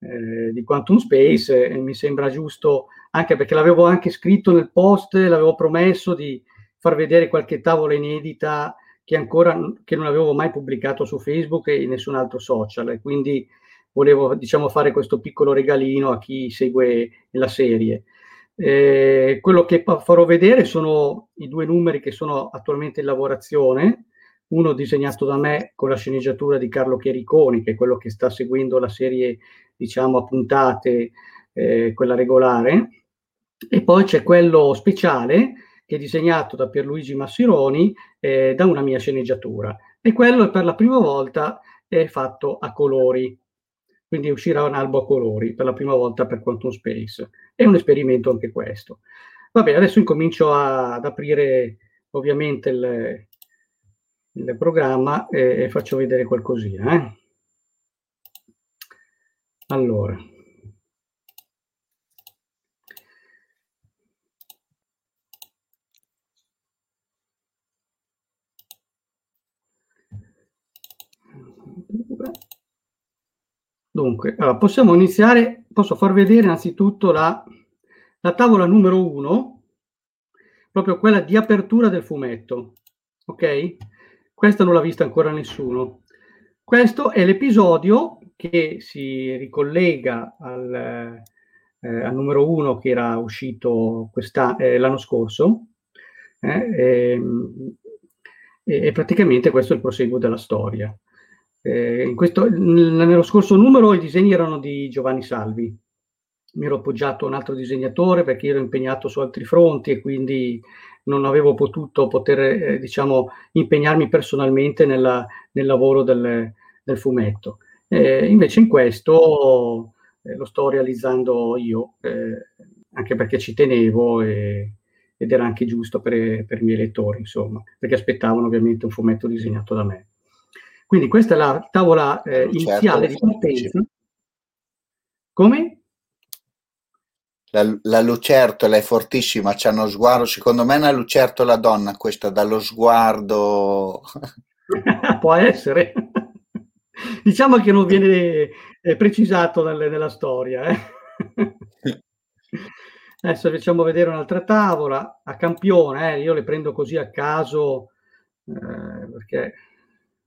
Speaker 2: eh, di Quantum Space, mi sembra giusto, anche perché l'avevo anche scritto nel post, l'avevo promesso di far vedere qualche tavola inedita che ancora che non avevo mai pubblicato su Facebook e in nessun altro social, e quindi volevo diciamo, fare questo piccolo regalino a chi segue la serie. Eh, quello che farò vedere sono i due numeri che sono attualmente in lavorazione, uno disegnato da me con la sceneggiatura di Carlo Chiericoni, che è quello che sta seguendo la serie, diciamo, a puntate, eh, quella regolare, e poi c'è quello speciale che è disegnato da Pierluigi Massironi eh, da una mia sceneggiatura. E quello per la prima volta è fatto a colori, quindi uscirà un albo a colori per la prima volta per Quantum Space. È un esperimento anche questo. Vabbè, adesso incomincio a, ad aprire ovviamente il, il programma e, e, faccio vedere qualcosina. Eh. Allora. Dunque, allora, possiamo iniziare, posso far vedere innanzitutto la, la tavola numero uno, proprio quella di apertura del fumetto, ok? Questa non l'ha vista ancora nessuno. Questo è l'episodio che si ricollega al, eh, al numero uno che era uscito eh, l'anno scorso. Eh, ehm, e praticamente questo è il proseguo della storia. Eh, questo, nello scorso numero i disegni erano di Giovanni Salvi. Mi ero appoggiato a un altro disegnatore perché ero impegnato su altri fronti e quindi non avevo potuto poter, eh, diciamo, impegnarmi personalmente nella, nel lavoro del, del fumetto. Eh, invece in questo eh, lo sto realizzando io, eh, anche perché ci tenevo e, ed era anche giusto per, per i miei lettori, insomma, perché aspettavano ovviamente un fumetto disegnato da me. Quindi questa è la tavola eh, certo, iniziale di partenza. Come?
Speaker 1: La, la, lucertola è fortissima, c'è uno sguardo, secondo me è una lucertola donna questa, dallo sguardo...
Speaker 2: Può essere. diciamo che non viene eh, precisato nelle, nella storia. Eh. Adesso facciamo vedere un'altra tavola a campione, eh. io le prendo così a caso eh, perché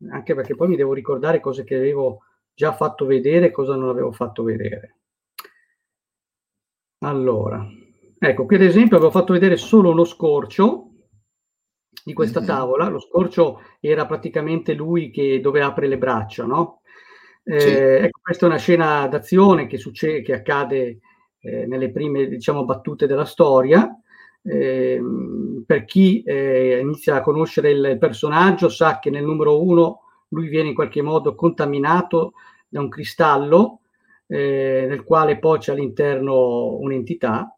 Speaker 2: anche perché poi mi devo ricordare cose che avevo già fatto vedere e cosa non avevo fatto vedere. Allora, ecco, qui ad esempio avevo fatto vedere solo lo scorcio di questa mm-hmm. tavola. Lo scorcio era praticamente lui che dove apre le braccia, no? Eh, sì. ecco, questa è una scena d'azione che, succede, che accade eh, nelle prime, diciamo, battute della storia. Eh, per chi eh, inizia a conoscere il personaggio sa che nel numero uno lui viene in qualche modo contaminato da un cristallo eh, nel quale poi c'è all'interno un'entità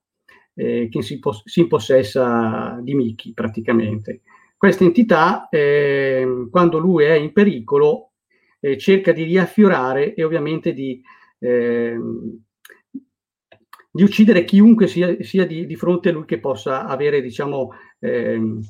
Speaker 2: eh, che si, pos- si, impossessa di Mickey praticamente. Questa entità, ehm, quando lui è in pericolo, eh, cerca di riaffiorare e ovviamente di ehm, di uccidere chiunque sia, sia di, di, fronte a lui che possa avere, diciamo, ehm,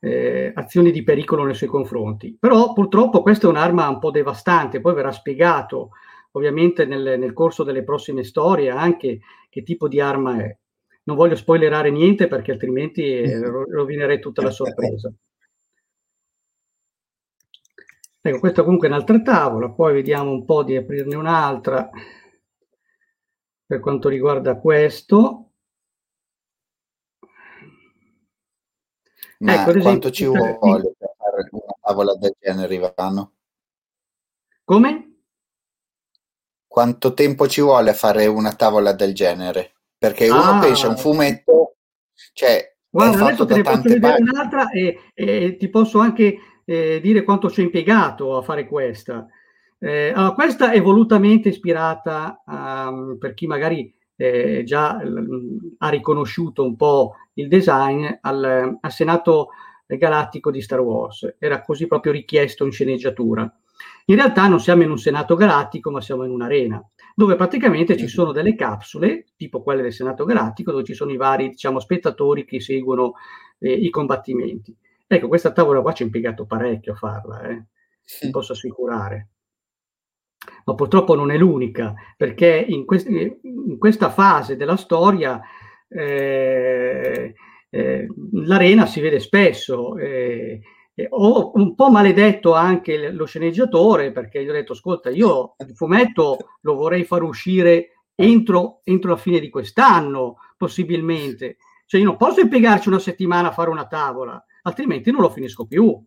Speaker 2: eh, azioni di pericolo nei suoi confronti. Però purtroppo questa è un'arma un po' devastante, poi verrà spiegato ovviamente nel, nel corso delle prossime storie anche che tipo di arma è. non voglio spoilerare niente perché altrimenti eh, rovinerei tutta la sorpresa. Ecco, questa comunque è un'altra tavola, poi vediamo un po' di aprirne un'altra per quanto riguarda questo.
Speaker 1: Ma ecco, esempio, quanto ci vuole per fare una tavola del genere, Ivano?
Speaker 2: Come?
Speaker 1: Quanto tempo ci vuole a fare una tavola del genere? Perché uno ah, pensa a un fumetto, cioè
Speaker 2: Guarda, adesso te ne posso vedere pagine. un'altra e, e, ti posso anche eh, dire quanto ci ho impiegato a fare questa. Eh, allora, questa è volutamente ispirata a, per chi magari eh, già l, ha riconosciuto un po' il design al, al Senato Galattico di Star Wars. Era così proprio richiesto in sceneggiatura. In realtà non siamo in un Senato Galattico, ma siamo in un'arena, dove praticamente ci sono delle capsule, tipo quelle del Senato Galattico, dove ci sono i vari diciamo, spettatori che seguono eh, i combattimenti. Ecco, questa tavola qua ci ha impiegato parecchio a farla, eh, vi posso assicurare. Ma purtroppo non è l'unica, perché in, quest- in questa fase della storia eh, eh, l'arena si vede spesso. Eh, ho un po' maledetto anche lo sceneggiatore perché gli ho detto ascolta io il fumetto lo vorrei far uscire entro, entro la fine di quest'anno possibilmente cioè io non posso impiegarci una settimana a fare una tavola altrimenti non lo finisco più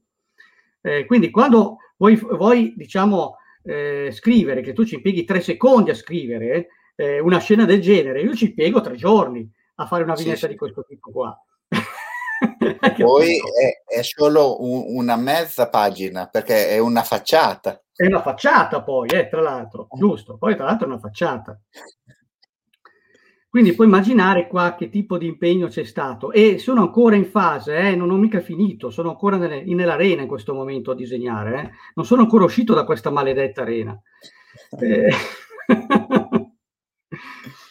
Speaker 2: eh, quindi quando vuoi, vuoi diciamo eh, scrivere che tu ci impieghi tre secondi a scrivere eh, una scena del genere io ci impiego tre giorni a fare una vignetta sì, di questo tipo qua
Speaker 1: Poi è, è solo un, una mezza pagina perché è una facciata.
Speaker 2: È una facciata poi, eh, tra l'altro, giusto. Poi tra l'altro è una facciata. Quindi puoi immaginare qua che tipo di impegno c'è stato. E sono ancora in fase, eh, non ho mica finito, sono ancora nelle, nell'arena in questo momento a disegnare. Eh. Non sono ancora uscito da questa maledetta arena. Eh.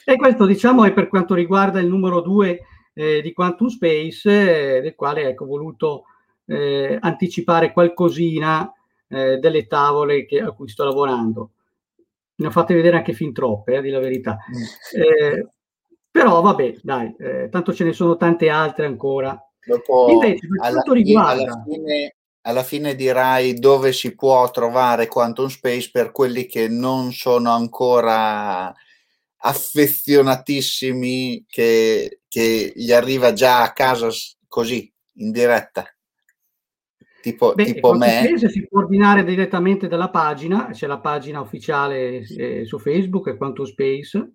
Speaker 2: e questo diciamo è per quanto riguarda il numero due eh, di Quantum Space, eh, del quale ecco, ho voluto eh, anticipare qualcosina eh, delle tavole che, a cui sto lavorando. Ne ho fatte vedere anche fin troppe, a dire la verità. Però vabbè, dai, tanto ce ne sono tante altre ancora.
Speaker 1: Dopo, Invece, per alla, quanto riguarda... Alla fine, alla fine dirai dove si può trovare Quantum Space per quelli che non sono ancora affezionatissimi che, che gli arriva già a casa così, in diretta. Tipo, Beh, tipo me.
Speaker 2: Si può ordinare direttamente dalla pagina, c'è la pagina ufficiale eh, su Facebook, è Quantum Space,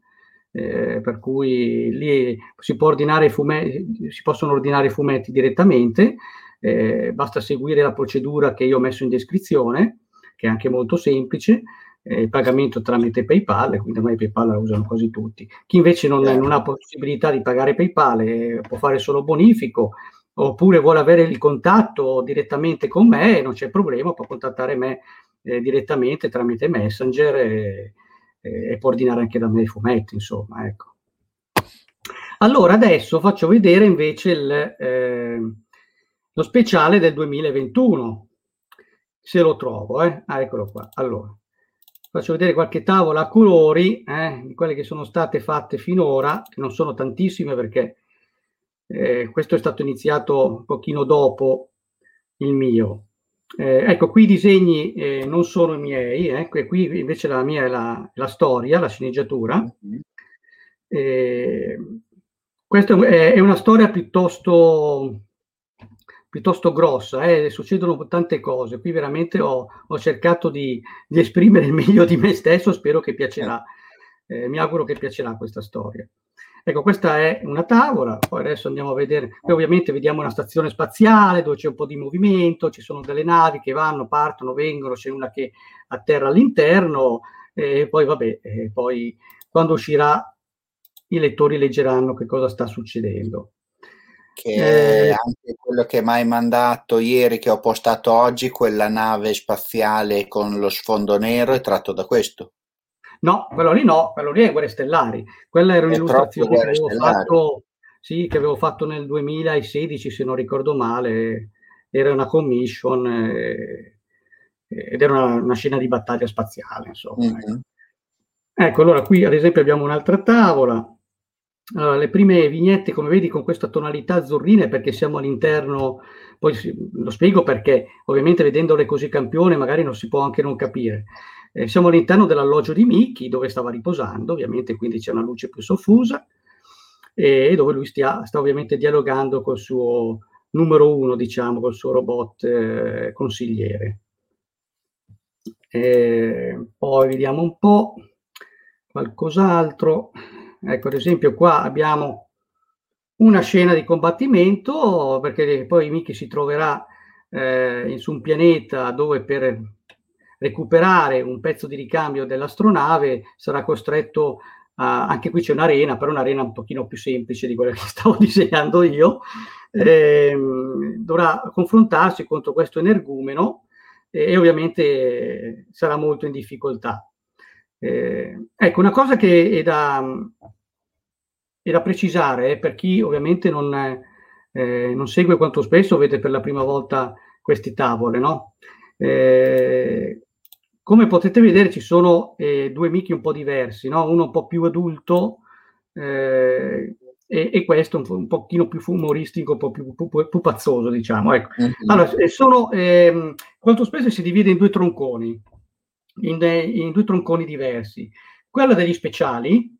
Speaker 2: eh, per cui lì si, può ordinare fumetti, si possono ordinare i fumetti direttamente, eh, basta seguire la procedura che io ho messo in descrizione, che è anche molto semplice, eh, il pagamento tramite PayPal, quindi ormai PayPal la usano quasi tutti. Chi invece non, non ha possibilità di pagare PayPal eh, può fare solo bonifico, oppure vuole avere il contatto direttamente con me, non c'è problema, può contattare me eh, direttamente tramite Messenger e, e, può ordinare anche da me i fumetti, insomma, ecco. Allora, adesso faccio vedere invece il, eh, lo speciale del 2021, se lo trovo, eh. Ah, eccolo qua. Allora, faccio vedere qualche tavola a colori eh, di quelle che sono state fatte finora, che non sono tantissime perché eh, questo è stato iniziato un pochino dopo il mio. Eh, ecco, qui i disegni eh, non sono i miei, ecco, e qui invece la mia è la, la storia, la sceneggiatura. Mm-hmm. Eh, questa è una storia piuttosto piuttosto grossa, eh, succedono tante cose. Qui veramente ho, ho cercato di, di, esprimere il meglio di me stesso, spero che piacerà. Eh, mi auguro che piacerà questa storia. Ecco, questa è una tavola, poi adesso andiamo a vedere, poi ovviamente vediamo una stazione spaziale dove c'è un po' di movimento, ci sono delle navi che vanno, partono, vengono, c'è una che atterra all'interno e poi vabbè, e poi quando uscirà i lettori leggeranno che cosa sta succedendo
Speaker 1: che eh, è anche quello che mi hai mandato ieri, che ho postato oggi, quella nave spaziale con lo sfondo nero, è tratto da questo.
Speaker 2: No, quello lì no, quello lì è Guerre Stellari. Quella era un'illustrazione che avevo, fatto, sì, che avevo fatto nel 2016, se non ricordo male. Era una commission eh, ed era una, una, scena di battaglia spaziale, insomma. Mm-hmm. Ecco, allora qui ad esempio abbiamo un'altra tavola allora, le prime vignette, come vedi, con questa tonalità azzurrina perché siamo all'interno, poi lo spiego perché, ovviamente vedendole così campione magari non si può anche non capire. Eh, siamo all'interno dell'alloggio di Mickey, dove stava riposando, ovviamente, quindi c'è una luce più soffusa, e dove lui stia, sta ovviamente dialogando col suo numero uno, diciamo, col suo robot eh, consigliere. E poi vediamo un po' qualcos'altro. Ecco, ad esempio, qua abbiamo una scena di combattimento, perché poi Mickey si troverà eh, su un pianeta dove per recuperare un pezzo di ricambio dell'astronave sarà costretto a, anche qui c'è un'arena, però un'arena un pochino più semplice di quella che stavo disegnando io, eh, dovrà confrontarsi contro questo energumeno eh, e ovviamente sarà molto in difficoltà. Eh, ecco, una cosa che è da, è da precisare eh, per chi ovviamente non, eh, non, segue quanto spesso vede per la prima volta queste tavole, no? Eh, come potete vedere ci sono eh, due Mickey un po' diversi, no? uno un po' più adulto eh, e, e, questo un, un pochino più umoristico, un po' più pupazzoso, diciamo. Ecco. Mm-hmm. Allora, sono, ehm, quanto spesso si divide in due tronconi, in, in due tronconi diversi. Quella degli speciali,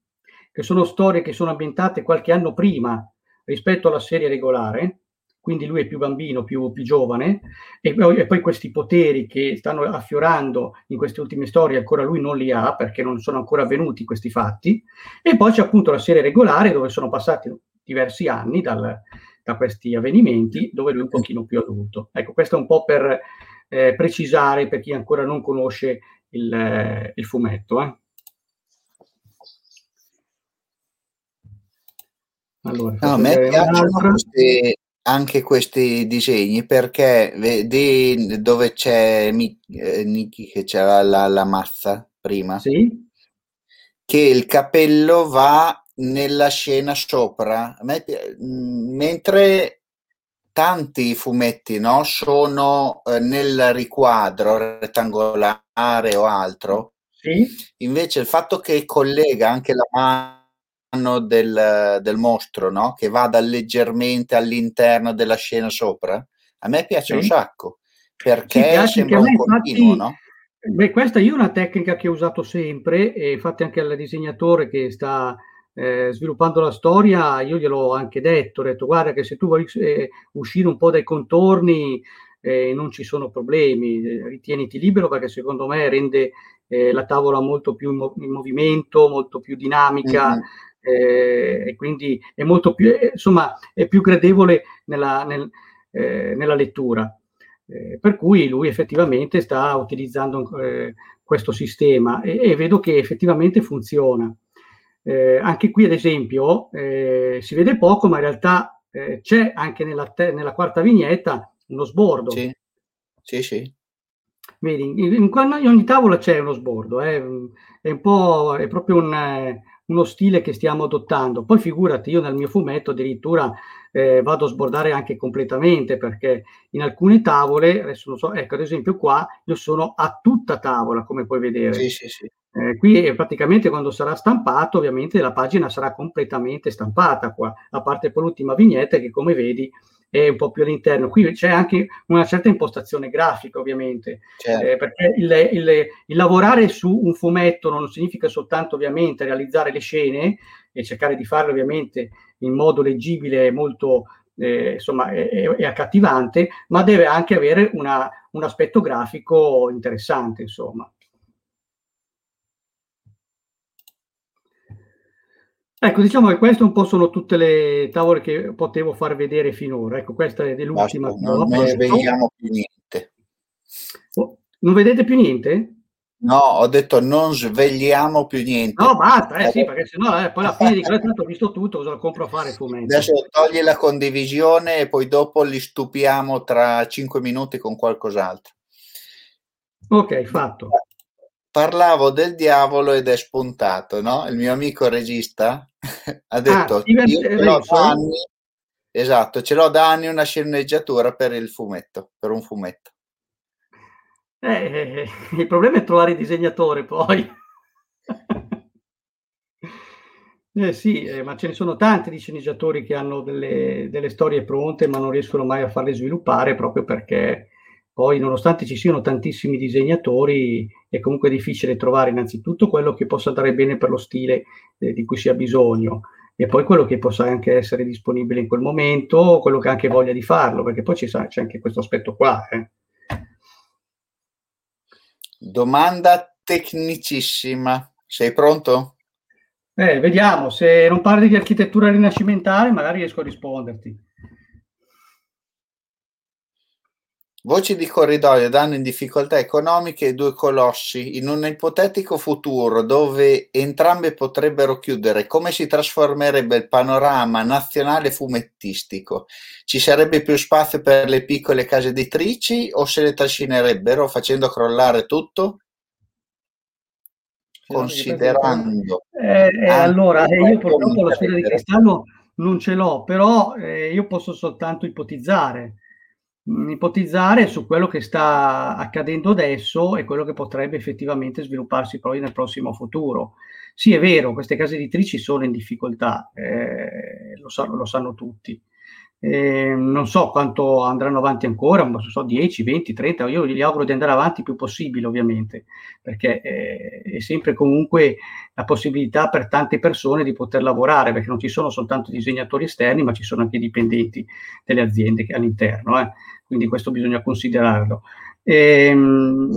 Speaker 2: che sono storie che sono ambientate qualche anno prima rispetto alla serie regolare, quindi lui è più bambino, più, più giovane, e poi, e poi, questi poteri che stanno affiorando in queste ultime storie, ancora lui non li ha perché non sono ancora avvenuti questi fatti, e poi c'è appunto la serie regolare dove sono passati diversi anni dal, da questi avvenimenti, dove lui è un pochino più adulto. Ecco, questo è un po' per eh, precisare per chi ancora non conosce il, eh, il fumetto. Eh.
Speaker 1: Allora, no, a me piacciono queste, anche questi disegni perché vedi dove c'è eh, Nicky che c'era la, la mazza prima
Speaker 2: sì.
Speaker 1: che il capello va nella scena sopra me, mentre tanti fumetti no, sono eh, nel riquadro rettangolare o altro
Speaker 2: sì.
Speaker 1: invece il fatto che collega anche la mano del, del mostro, no? Che vada leggermente all'interno della scena sopra. A me piace sì. un sacco perché sembra un continuo, infatti, no?
Speaker 2: Beh, questa io è una tecnica che ho usato sempre e infatti anche al disegnatore che sta eh, sviluppando la storia, io gliel'ho anche detto, ho detto guarda che se tu vuoi eh, uscire un po' dai contorni eh, non ci sono problemi, eh, ritieniti libero perché secondo me rende eh, la tavola molto più in, mov- in, movimento, molto più dinamica, mm-hmm eh, e quindi è molto più, eh, insomma, è più gradevole nella, nel, eh, nella lettura. Eh, per cui lui effettivamente sta utilizzando eh, questo sistema e, e, vedo che effettivamente funziona. Eh, anche qui, ad esempio, si vede poco, ma in realtà c'è anche nella, te- nella, quarta vignetta uno sbordo.
Speaker 1: Sì, sì. sì.
Speaker 2: Vedi, in, in, in, ogni tavola c'è uno sbordo, è, un po', è proprio un uno stile che stiamo adottando. Poi figurati, io nel mio fumetto addirittura eh, vado a sbordare anche completamente perché in alcune tavole, adesso non so, ecco ad esempio qua, io sono a tutta tavola, come puoi vedere.
Speaker 1: Sì, sì, sì.
Speaker 2: Eh, qui eh, praticamente quando sarà stampato, ovviamente la pagina sarà completamente stampata qua, a parte poi l'ultima vignetta che come vedi è un po' più all'interno. Qui c'è anche una certa impostazione grafica, ovviamente, certo. eh, perché il, il, il, lavorare su un fumetto non significa soltanto ovviamente realizzare le scene e cercare di farle ovviamente in modo leggibile molto eh, insomma è, è, accattivante, ma deve anche avere una, un aspetto grafico interessante, insomma. Ecco, diciamo che queste un po' sono tutte le tavole che potevo far vedere finora. Ecco, questa è l'ultima.
Speaker 1: Basta, non ne vediamo più niente.
Speaker 2: Oh, non vedete più niente?
Speaker 1: No, ho detto non svegliamo più niente.
Speaker 2: No, basta, eh, sì, perché sennò eh, poi alla fine di questo ho visto tutto, cosa compro a fare fumetti.
Speaker 1: Adesso togli la condivisione e poi dopo li stupiamo tra cinque minuti con qualcos'altro.
Speaker 2: Ok, fatto
Speaker 1: parlavo del diavolo ed è spuntato, no? Il mio amico regista ha detto: ah, ce l'ho da anni, esatto, ce l'ho da anni una sceneggiatura per il fumetto, per un fumetto.
Speaker 2: Eh, eh, eh il problema è trovare il disegnatore poi. Eh sì, eh, ma ce ne sono tanti di sceneggiatori che hanno delle, delle, storie pronte ma non riescono mai a farle sviluppare proprio perché poi nonostante ci siano tantissimi disegnatori è comunque difficile trovare innanzitutto quello che possa andare bene per lo stile eh, di cui si ha bisogno e poi quello che possa anche essere disponibile in quel momento, quello che ha anche voglia di farlo, perché poi c'è, c'è anche questo aspetto qua. Eh.
Speaker 1: Domanda tecnicissima, sei pronto?
Speaker 2: Eh, vediamo, se non parli di architettura rinascimentale, magari riesco a risponderti.
Speaker 1: Voci di corridoio danno in difficoltà economiche i due colossi. In un ipotetico futuro dove entrambe potrebbero chiudere, come si trasformerebbe il panorama nazionale fumettistico? Ci sarebbe più spazio per le piccole case editrici o se le trascinerebbero facendo crollare tutto? considerando...
Speaker 2: Eh, eh, allora, eh, io purtroppo la sfera di cristallo non ce l'ho, però eh, io posso soltanto ipotizzare, mm, ipotizzare su quello che sta accadendo adesso e quello che potrebbe effettivamente svilupparsi poi nel prossimo futuro. Sì, è vero, queste case editrici sono in difficoltà, eh, lo, sa- lo sanno tutti. Eh, non so quanto andranno avanti ancora, ma so 10, 20, 30, io gli auguro di andare avanti il più possibile ovviamente, perché eh, è sempre comunque la possibilità per tante persone di poter lavorare, perché non ci sono soltanto disegnatori esterni, ma ci sono anche dipendenti delle aziende all'interno, eh. Quindi questo bisogna considerarlo. Ehm,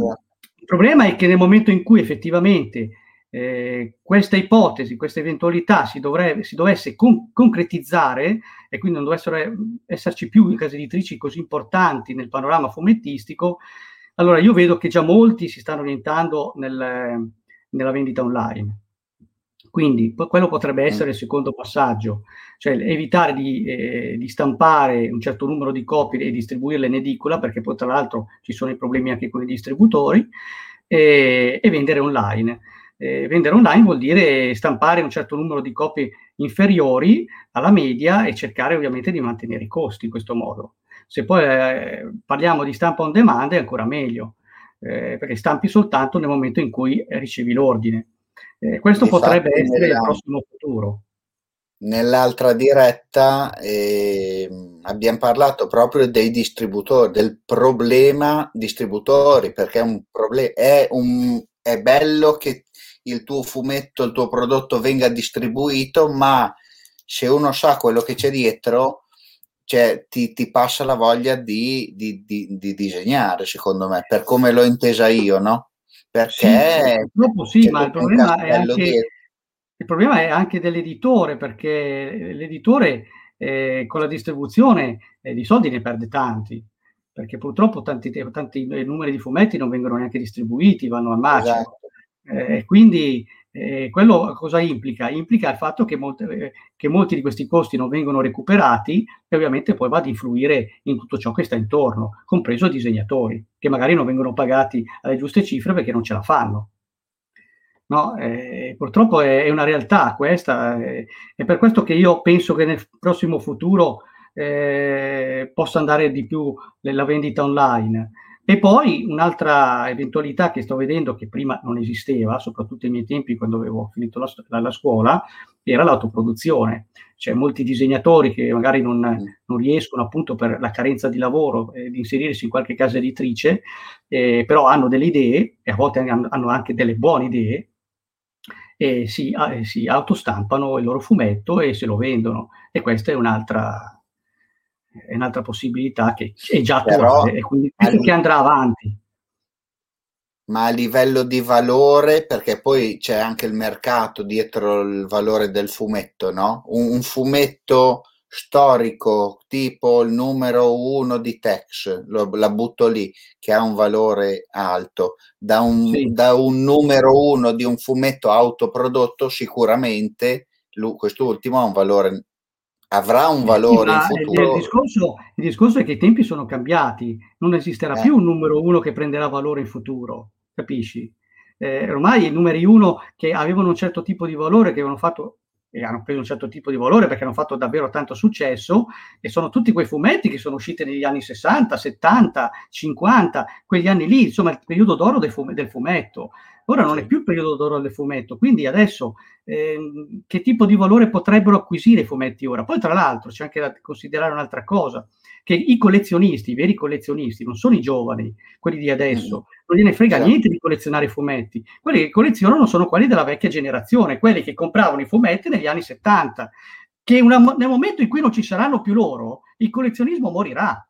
Speaker 2: il problema è che nel momento in cui effettivamente eh, questa ipotesi, questa eventualità si, dovrebbe, si dovesse con- concretizzare e quindi non dovessero esserci più case editrici così importanti nel panorama fumettistico, allora io vedo che già molti si stanno orientando nel, nella vendita online. Quindi quello potrebbe essere il secondo passaggio, cioè evitare di, eh, di, stampare un certo numero di copie e distribuirle in edicola, perché poi tra l'altro ci sono i problemi anche con i distributori, e, e vendere online eh, vendere online vuol dire stampare un certo numero di copie inferiori alla media e cercare ovviamente di mantenere i costi in questo modo. Se poi eh, parliamo di stampa on demand è ancora meglio, eh, perché stampi soltanto nel momento in cui ricevi l'ordine. Eh, questo Infatti, potrebbe essere nella, il prossimo futuro.
Speaker 1: Nell'altra diretta eh, abbiamo parlato proprio dei distributori, del problema distributori, perché è un, problem- è un è bello che il tuo fumetto, il tuo prodotto venga distribuito, ma se uno sa quello che c'è dietro, cioè, ti, ti, passa la voglia di, di, di, di, disegnare, secondo me, per come l'ho intesa io, no?
Speaker 2: Perché... Sì, sì, ma il problema, è anche, il problema è anche dell'editore, perché l'editore eh, con la distribuzione eh, di soldi ne perde tanti perché purtroppo tanti, tanti numeri di fumetti non vengono neanche distribuiti, vanno al marcio. Esatto. Eh, quindi eh, quello cosa implica? Implica il fatto che, molte, che, molti di questi costi non vengono recuperati e ovviamente poi va ad influire in tutto ciò che sta intorno, compreso i disegnatori, che magari non vengono pagati alle giuste cifre perché non ce la fanno. No, eh, purtroppo è, è, una realtà questa, eh, è per questo che io penso che nel prossimo futuro eh, possa andare di più nella vendita online. E poi un'altra eventualità che sto vedendo che prima non esisteva, soprattutto ai miei tempi quando avevo finito la, la scuola, era l'autoproduzione. C'è molti disegnatori che magari non, non, riescono appunto per la carenza di lavoro eh, di inserirsi in qualche casa editrice, eh, però hanno delle idee e a volte hanno, hanno anche delle buone idee e si, eh, si autostampano il loro fumetto e se lo vendono. E questa è un'altra, è un'altra possibilità che è già attuale e quindi penso che andrà avanti.
Speaker 1: Ma a livello di valore, perché poi c'è anche il mercato dietro il valore del fumetto, no? Un, un fumetto storico tipo il numero uno di Tex, lo, la butto lì, che ha un valore alto, da un, sì. da un numero uno di un fumetto autoprodotto sicuramente quest'ultimo ha un valore avrà un valore in futuro.
Speaker 2: Il discorso, il discorso, è che i tempi sono cambiati, non esisterà eh. più un numero uno che prenderà valore in futuro, capisci? Eh, ormai i numeri uno che avevano un certo tipo di valore, che avevano fatto e hanno preso un certo tipo di valore perché hanno fatto davvero tanto successo e sono tutti quei fumetti che sono usciti negli anni 60, 70, 50, quegli anni lì, insomma il periodo d'oro del, fumetto Ora non è più il periodo d'oro del fumetto, quindi adesso eh, che tipo di valore potrebbero acquisire i fumetti ora? Poi tra l'altro c'è anche da considerare un'altra cosa, che i collezionisti, i veri collezionisti, non sono i giovani, quelli di adesso, mm. non gliene frega certo. niente di collezionare i fumetti, quelli che collezionano sono quelli della vecchia generazione, quelli che compravano i fumetti negli anni 70, che una, nel momento in cui non ci saranno più loro, il collezionismo morirà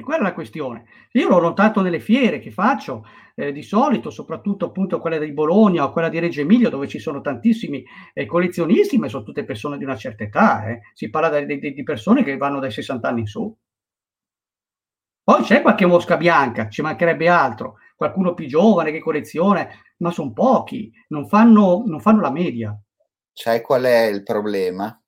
Speaker 2: e quella è la questione. Io l'ho notato nelle fiere che faccio, eh, di solito, soprattutto appunto quella di Bologna o quella di Reggio Emilia, dove ci sono tantissimi eh, collezionisti, ma sono tutte persone di una certa età. Eh. Si parla di, di, di, persone che vanno dai 60 anni in su. Poi c'è qualche mosca bianca, ci mancherebbe altro, qualcuno più giovane che colleziona, ma sono pochi, non fanno, non fanno la media.
Speaker 1: Sai qual è il problema?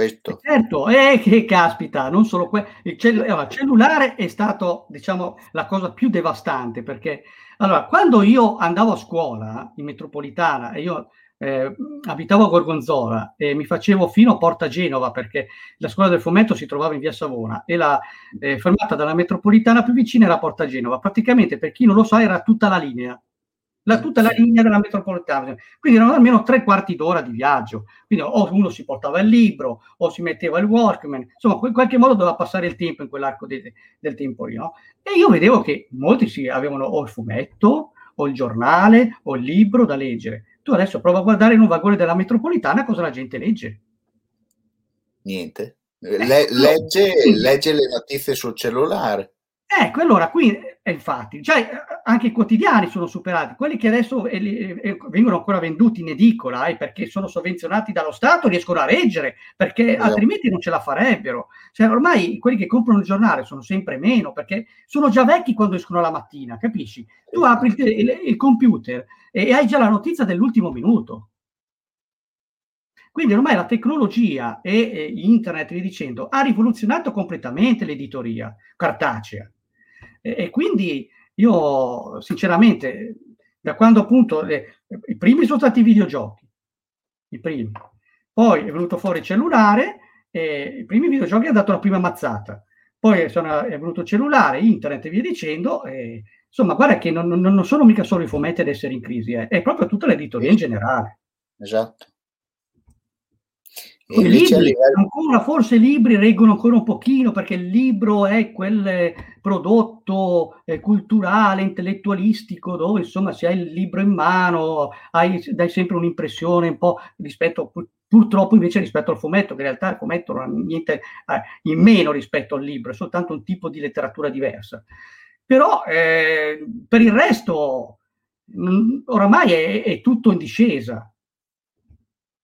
Speaker 2: Questo. Certo, eh, che caspita, non solo que- il cell- allora, cellulare è stato, diciamo, la cosa più devastante perché allora, quando io andavo a scuola in metropolitana e io eh, abitavo a Gorgonzola e mi facevo fino a Porta Genova perché la scuola del fumetto si trovava in via Savona e la eh, fermata dalla metropolitana più vicina era Porta Genova. Praticamente, per chi non lo sa, era tutta la linea la, tutta la linea della metropolitana. Quindi erano almeno tre quarti d'ora di viaggio. Quindi o uno si portava il libro o si metteva il Walkman, insomma, in qualche modo doveva passare il tempo in quell'arco de, del tempo lì. No? E io vedevo che molti si avevano o il fumetto o il giornale o il libro da leggere. Tu adesso prova a guardare in un vagone della metropolitana cosa la gente legge.
Speaker 1: Niente. Le, legge, legge le notizie sul cellulare.
Speaker 2: Ecco, allora qui, eh, infatti, cioè, anche i quotidiani sono superati, quelli che adesso eh, eh, vengono ancora venduti in edicola eh, perché sono sovvenzionati dallo Stato riescono a reggere, perché no. altrimenti non ce la farebbero. Cioè, ormai quelli che comprano il giornale sono sempre meno, perché sono già vecchi quando escono la mattina, capisci? Tu apri il, il, il computer e hai già la notizia dell'ultimo minuto. Quindi ormai la tecnologia e, e internet, vi dicendo, ha rivoluzionato completamente l'editoria cartacea. E, e quindi io sinceramente, da quando appunto eh, i primi sono stati i videogiochi, i primi, poi è venuto fuori il cellulare, e i primi videogiochi hanno dato la prima mazzata, poi sono, è venuto il cellulare, internet e via dicendo, e, insomma guarda che non, non, non, sono mica solo i fumetti ad essere in crisi, eh, è proprio tutta l'editoria in generale.
Speaker 1: Esatto.
Speaker 2: I libri, livello... ancora forse i libri reggono ancora un pochino perché il libro è quel prodotto eh, culturale, intellettualistico, dove insomma se hai il libro in mano hai, dai sempre un'impressione un po' rispetto, purtroppo invece rispetto al fumetto, che in realtà il fumetto non ha niente eh, in meno rispetto al libro, è soltanto un tipo di letteratura diversa. Però eh, per il resto mh, oramai è, è tutto in discesa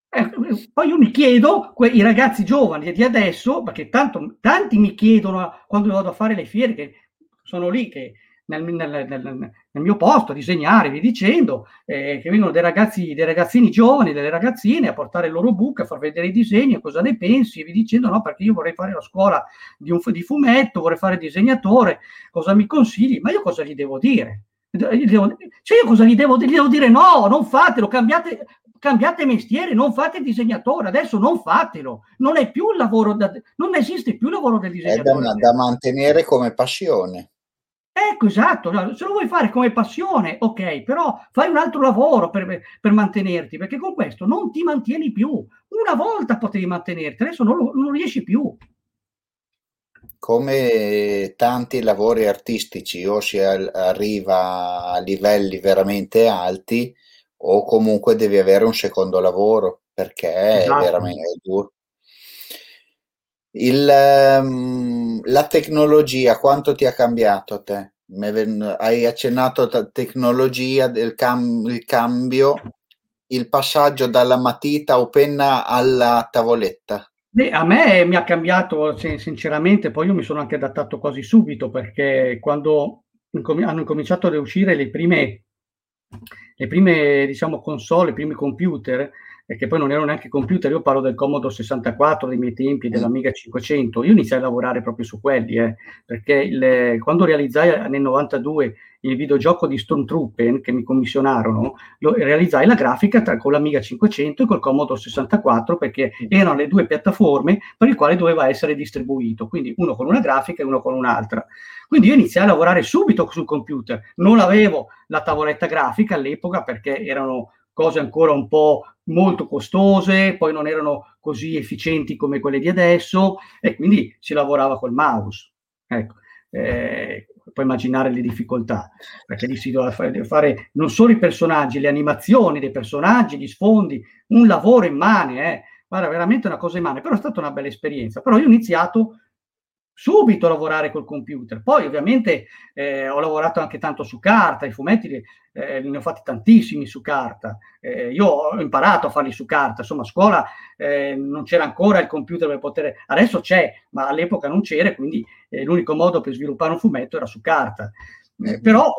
Speaker 2: eh, poi io mi chiedo, i ragazzi giovani di adesso, perché tanto, tanti mi chiedono quando vado a fare le fiere, che sono lì che nel, nel, nel, nel mio posto a disegnare, vi dicendo, eh, che vengono dei ragazzi, dei ragazzini giovani, delle ragazzine a portare il loro book, a far vedere i disegni, cosa ne pensi, e vi dicendo no, perché io vorrei fare la scuola di, un, di fumetto, vorrei fare disegnatore, cosa mi consigli? Ma io cosa gli devo dire? Cioè io cosa gli devo, gli devo dire? No, non fatelo, cambiate, cambiate mestiere, non fate il disegnatore, adesso non fatelo, non è più il lavoro, da, non esiste più il lavoro del disegnatore.
Speaker 1: È da, da mantenere come passione.
Speaker 2: Ecco, esatto, se lo vuoi fare come passione, ok, però fai un altro lavoro per, per, mantenerti, perché con questo non ti mantieni più. Una volta potevi mantenerti, adesso non, non riesci più.
Speaker 1: Come tanti lavori artistici, o si arriva a livelli veramente alti, o comunque devi avere un secondo lavoro perché esatto. è veramente duro. Il, um, la tecnologia quanto ti ha cambiato a te? Hai accennato alla tecnologia del cam- il cambio, il passaggio dalla matita o penna alla tavoletta.
Speaker 2: Beh, a me mi ha cambiato sinceramente, poi io mi sono anche adattato quasi subito perché quando hanno cominciato ad uscire le prime le prime diciamo, console, i primi computer, e che poi non erano neanche computer, io parlo del Commodore 64 dei miei tempi, dell'Amiga 500, io iniziai a lavorare proprio su quelli, eh, perché il, quando realizzai nel 92 il videogioco di Stormtrooper che mi commissionarono, lo, realizzai la grafica tra, con l'Amiga 500 e col Commodore 64 perché erano le due piattaforme per le quali doveva essere distribuito, quindi uno con una grafica e uno con un'altra. Quindi io iniziai a lavorare subito sul computer, non avevo la tavoletta grafica all'epoca perché erano cose ancora un po' molto costose, poi non erano così efficienti come quelle di adesso e quindi si lavorava col mouse. Ecco. Eh, puoi immaginare le difficoltà, perché lì si doveva fare, fare, non solo i personaggi, le animazioni dei personaggi, gli sfondi, un lavoro immane, eh. guarda, veramente una cosa immane, però è stata una bella esperienza. Però io ho iniziato subito lavorare col computer. Poi ovviamente eh, ho lavorato anche tanto su carta, i fumetti eh, ne ho fatti tantissimi su carta. Eh, io ho imparato a farli su carta, insomma a scuola eh, non c'era ancora il computer per poter... Adesso c'è, ma all'epoca non c'era, quindi eh, l'unico modo per sviluppare un fumetto era su carta. Eh, però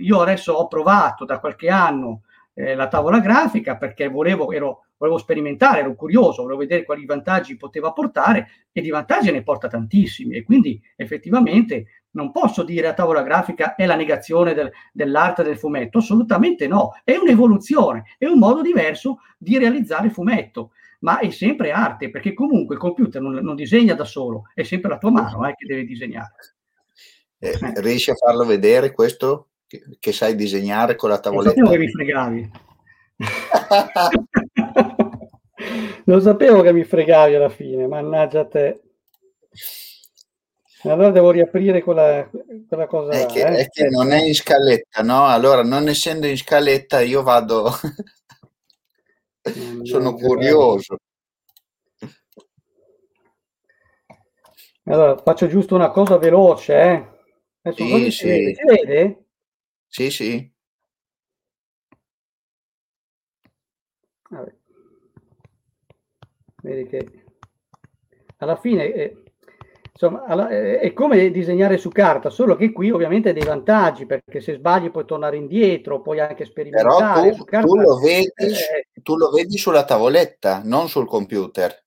Speaker 2: io adesso ho provato da qualche anno la tavola grafica perché volevo, ero volevo sperimentare, ero curioso, volevo vedere quali vantaggi poteva portare e di vantaggi ne porta tantissimi e quindi effettivamente non posso dire a tavola grafica è la negazione del, dell'arte del fumetto, assolutamente no, è un'evoluzione, è un modo diverso di realizzare fumetto, ma è sempre arte perché comunque il computer non, non disegna da solo, è sempre la tua mano eh, che deve disegnare.
Speaker 1: Eh, riesci a farlo vedere questo che, che sai disegnare con la tavoletta?
Speaker 2: Sapevo che mi fregavi. Lo sapevo che mi fregavi alla fine, mannaggia te. Allora devo riaprire quella, quella cosa.
Speaker 1: È che, eh? è che, non è in scaletta, no? Allora, non essendo in scaletta, io vado. Sono curioso.
Speaker 2: Allora, faccio giusto una cosa veloce, eh? Adesso sì, sì. Si, si vede?
Speaker 1: Sì, sì.
Speaker 2: Vabbè. Vedi che alla fine eh, insomma, alla, eh, è come disegnare su carta, solo che qui ovviamente hai dei vantaggi perché se sbagli puoi tornare indietro, puoi anche sperimentare.
Speaker 1: Però tu, carta, tu, lo, vedi, eh, tu lo vedi sulla tavoletta, non sul computer.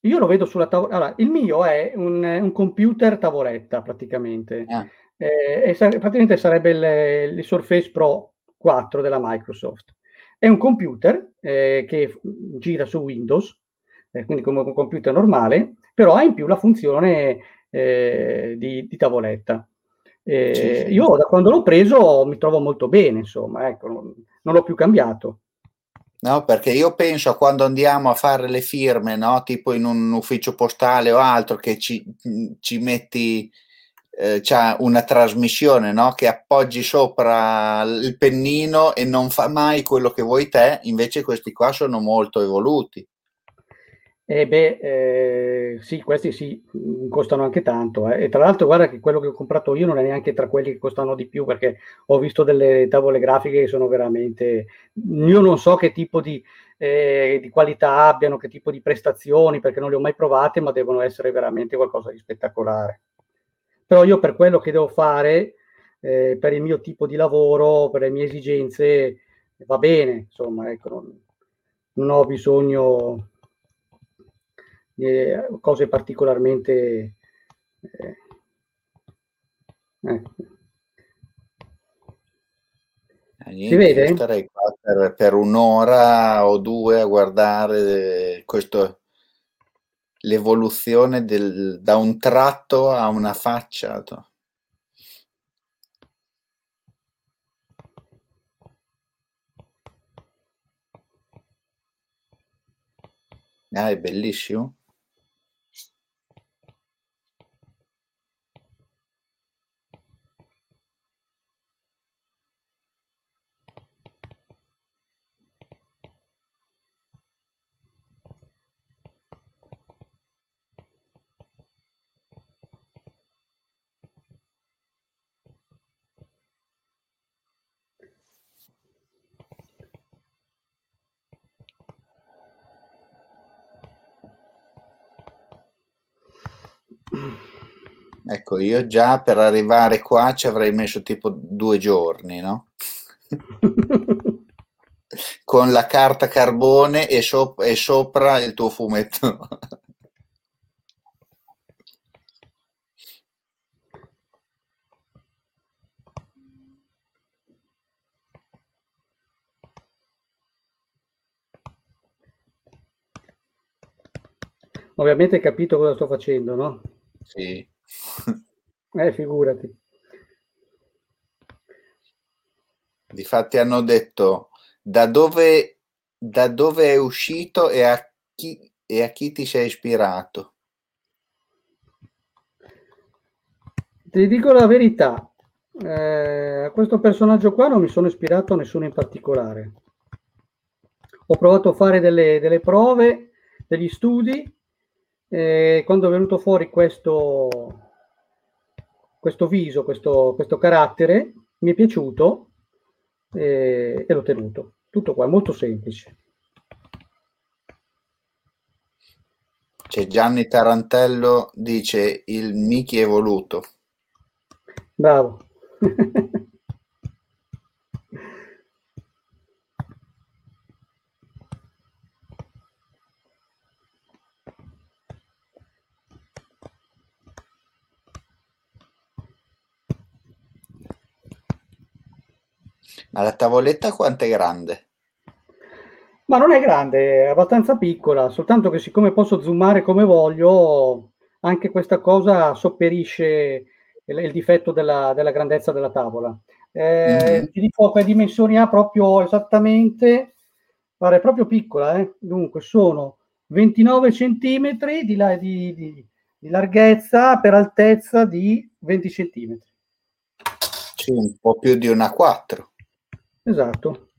Speaker 2: Io lo vedo sulla tavoletta. Allora, il mio è un, un computer tavoletta praticamente. Ah. Eh, e praticamente sarebbe il, il Surface Pro 4 della Microsoft. È un computer eh, che gira su Windows, eh, quindi come un computer normale, però ha in più la funzione eh, di, di, tavoletta. Sì, sì. Io da quando l'ho preso mi trovo molto bene, insomma, ecco, non, non l'ho più cambiato.
Speaker 1: No, perché io penso a quando andiamo a fare le firme, no? tipo in un ufficio postale o altro, che ci, ci metti eh, c'è una trasmissione no? che appoggi sopra il pennino e non fa mai quello che vuoi te, invece questi qua sono molto evoluti.
Speaker 2: Eh beh, eh, sì, questi sì, mm, costano anche tanto. Eh. E tra l'altro, guarda che quello che ho comprato io non è neanche tra quelli che costano di più, perché ho visto delle tavole grafiche che sono veramente... Io non so che tipo di, eh, di qualità abbiano, che tipo di prestazioni, perché non le ho mai provate, ma devono essere veramente qualcosa di spettacolare però io per quello che devo fare, eh, per il mio tipo di lavoro, per le mie esigenze, va bene, insomma, ecco, non, non ho bisogno di eh, cose particolarmente... Eh, ecco.
Speaker 1: si vede? Starei qua per, per, un'ora o due a guardare questo l'evoluzione del, da un tratto a una faccia. Ah, è bellissimo. Ecco, io già per arrivare qua ci avrei messo tipo due giorni, no? con la carta carbone e, sop- e sopra il tuo fumetto.
Speaker 2: Ovviamente hai capito cosa sto facendo, no?
Speaker 1: Sì.
Speaker 2: Eh, figurati.
Speaker 1: Difatti hanno detto da dove, da dove è uscito e a, chi, e a chi ti sei ispirato.
Speaker 2: Ti dico la verità, eh, a questo personaggio qua non mi sono ispirato a nessuno in particolare. Ho provato a fare delle, delle prove, degli studi, e quando è venuto fuori questo, questo viso, questo, questo carattere, mi è piaciuto e, e l'ho tenuto. Tutto qua, molto semplice.
Speaker 1: C'è Gianni Tarantello dice il Mickey evoluto.
Speaker 2: Bravo.
Speaker 1: Ma la tavoletta quanto è grande?
Speaker 2: Ma non è grande, è abbastanza piccola, soltanto che siccome posso zoomare come voglio, anche questa cosa sopperisce il, il difetto della, della, grandezza della tavola. Eh, mm-hmm. Ti dico che dimensioni ha proprio esattamente, pare proprio piccola, eh? dunque sono 29 centimetri di, di, di, di, larghezza per altezza di 20 centimetri.
Speaker 1: Sì, un po' più di una 4.
Speaker 2: Esatto.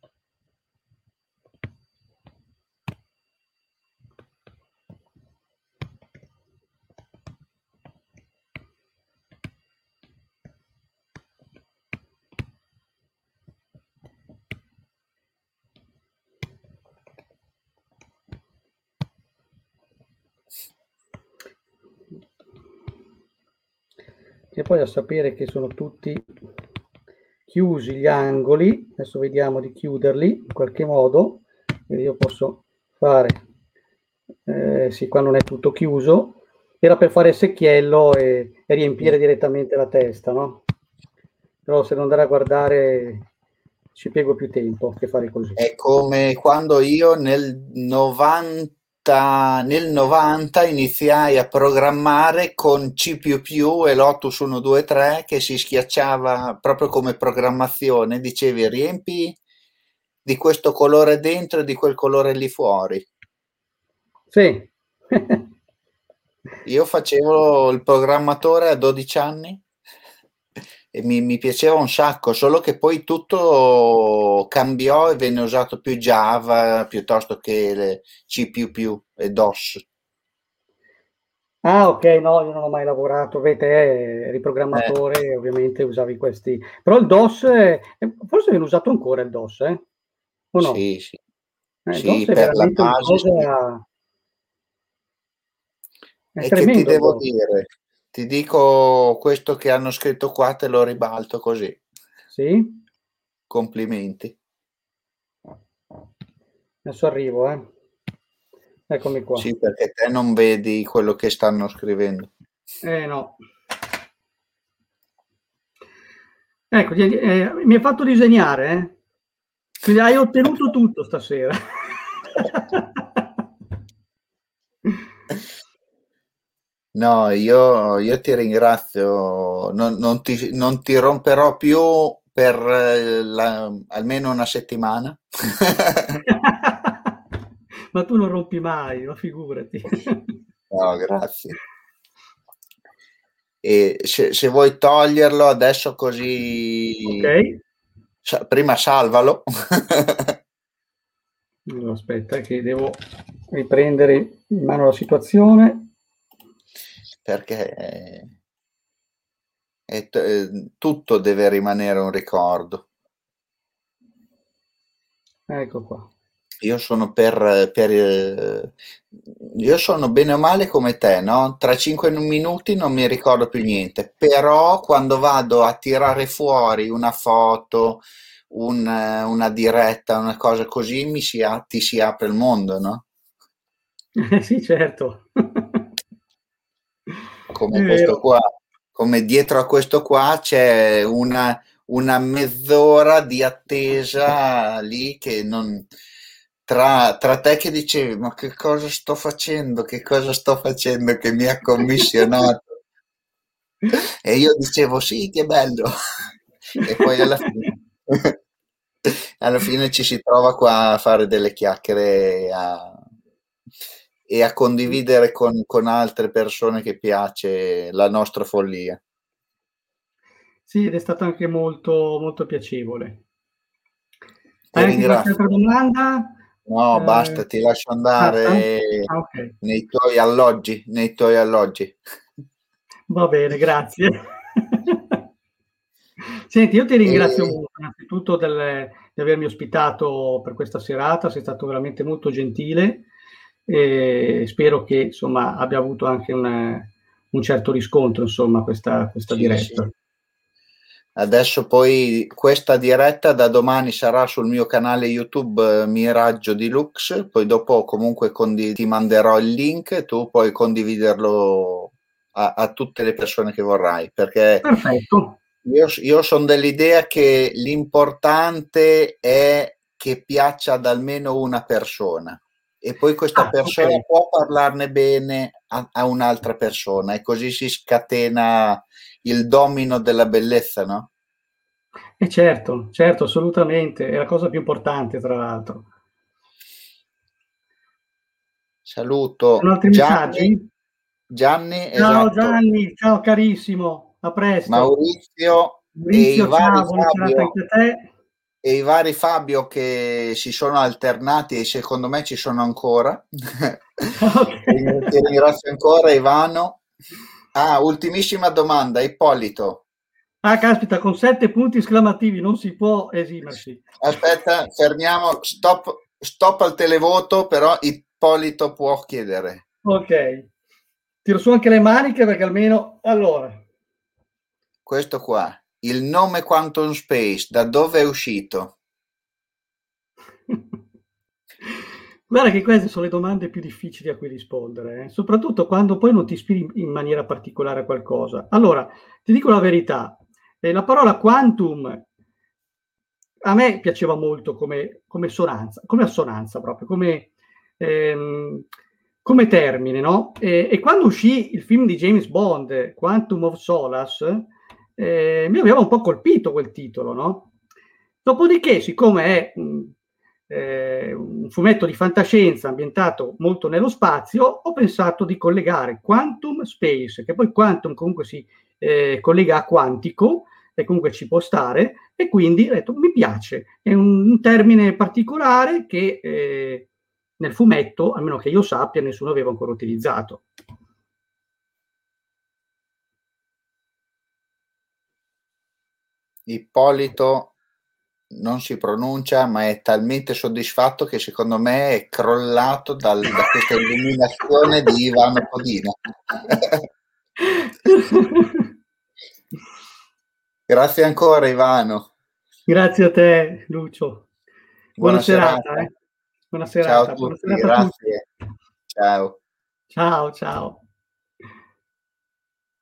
Speaker 2: E poi a sapere che sono tutti chiusi gli angoli, adesso vediamo di chiuderli in qualche modo, io posso fare, eh, sì, qua non è tutto chiuso, era per fare secchiello e, e riempire direttamente la testa, no? Però se non andare a guardare ci piego più tempo che fare così.
Speaker 1: È come quando io nel 90 nel 90 iniziai a programmare con C++ e Lotus 123 che si schiacciava proprio come programmazione, dicevi riempi di questo colore dentro e di quel colore lì fuori.
Speaker 2: Sì.
Speaker 1: Io facevo il programmatore a 12 anni mi, mi, piaceva un sacco, solo che poi tutto cambiò e venne usato più Java piuttosto che C++ e DOS.
Speaker 2: Ah, ok, no, io non ho mai lavorato, vedi, riprogrammatore, eh. ovviamente usavi questi. Però il DOS, è... forse viene usato ancora il DOS, eh? O no?
Speaker 1: Sì, sì.
Speaker 2: Eh, sì, DOS è veramente base, cosa...
Speaker 1: È e che ti devo dire? Ti dico questo che hanno scritto qua, te lo ribalto così.
Speaker 2: Sì.
Speaker 1: Complimenti.
Speaker 2: Adesso arrivo, eh. Eccomi qua.
Speaker 1: Sì, perché te non vedi quello che stanno scrivendo.
Speaker 2: Eh no. Ecco, eh, mi hai fatto disegnare, eh? Quindi hai ottenuto tutto stasera.
Speaker 1: No, io, io ti ringrazio, non, non ti, non ti romperò più per eh, la- almeno una settimana.
Speaker 2: Ma tu non rompi mai, ma figurati.
Speaker 1: No, grazie. E se, se vuoi toglierlo adesso così,
Speaker 2: Ok?
Speaker 1: sa- prima salvalo.
Speaker 2: Allora, aspetta che devo riprendere in mano la situazione
Speaker 1: perché è, è, eh, tutto deve rimanere un ricordo.
Speaker 2: Ecco qua.
Speaker 1: Io sono per, per eh, io sono bene o male come te, no? Tra cinque minuti non mi ricordo più niente, però quando vado a tirare fuori una foto, un, una diretta, una cosa così, mi si, ti si apre il mondo, no?
Speaker 2: Eh, sì, certo.
Speaker 1: Come questo qua, come dietro a questo qua c'è una, una mezz'ora di attesa lì che non tra, tra, te che dicevi ma che cosa sto facendo? Che cosa sto facendo che mi ha commissionato? E io dicevo sì che bello. E poi alla fine alla fine ci si trova qua a fare delle chiacchiere a, e a condividere con, con altre persone che piace la nostra follia
Speaker 2: sì, ed è stato anche molto, molto piacevole. Hai anche qualche altra domanda?
Speaker 1: No, eh, basta, ti lascio andare ah, okay. nei tuoi alloggi, nei tuoi alloggi.
Speaker 2: Va bene, grazie. Senti, io ti ringrazio e... molto innanzitutto del, di avermi ospitato per questa serata, sei stato veramente molto gentile e spero che insomma abbia avuto anche un, un certo riscontro insomma questa, questa sì, diretta. Sì.
Speaker 1: Adesso poi questa diretta da domani sarà sul mio canale YouTube eh, Miraggio Deluxe, poi dopo comunque condiv- ti manderò il link tu puoi condividerlo a, a, tutte le persone che vorrai. Perché
Speaker 2: Perfetto.
Speaker 1: Io, io sono dell'idea che l'importante è che piaccia ad almeno una persona e poi questa ah, persona okay. può parlarne bene a, a un'altra persona e così si scatena il domino della bellezza, no?
Speaker 2: E eh certo, certo, assolutamente, è la cosa più importante, tra l'altro.
Speaker 1: Saluto
Speaker 2: Gianni.
Speaker 1: Gianni,
Speaker 2: ciao esatto. Gianni, ciao carissimo, a presto.
Speaker 1: Maurizio, Maurizio e, ciao, Fabio, e i vari Fabio che si sono alternati e secondo me ci sono ancora. Okay. Ti ringrazio ancora Ivano Ah, ultimissima domanda, Ippolito.
Speaker 2: Ah, caspita, con sette punti esclamativi non si può esimersi.
Speaker 1: Aspetta, fermiamo, stop, stop al televoto, però Ippolito può chiedere.
Speaker 2: Ok. Tiro su anche le maniche perché almeno... Allora.
Speaker 1: Questo qua. Il nome Quantum Space, da dove è uscito?
Speaker 2: Guarda che queste sono le domande più difficili a cui rispondere, eh? soprattutto quando poi non ti ispiri in maniera particolare a qualcosa. Allora, ti dico la verità, eh, la parola quantum a me piaceva molto come, come sonanza, come assonanza proprio, come, ehm, come termine, no? E, e, quando uscì il film di James Bond, Quantum of Solace, eh, mi aveva un po' colpito quel titolo, no? Dopodiché, siccome è eh, un fumetto di fantascienza ambientato molto nello spazio, ho pensato di collegare Quantum Space, che poi Quantum comunque si eh, collega a quantico, e comunque ci può stare, e quindi ho detto mi piace, è un, un termine particolare che eh, nel fumetto, almeno che io sappia, nessuno aveva ancora utilizzato.
Speaker 1: Ippolito non si pronuncia, ma è talmente soddisfatto che secondo me è crollato dal, da questa illuminazione di Ivano Podina. Grazie ancora Ivano.
Speaker 2: Grazie a te Lucio. Buona, Buona serata. serata. Eh. Buona serata.
Speaker 1: Ciao a tutti, serata grazie. A tutti. Ciao.
Speaker 2: Ciao, ciao.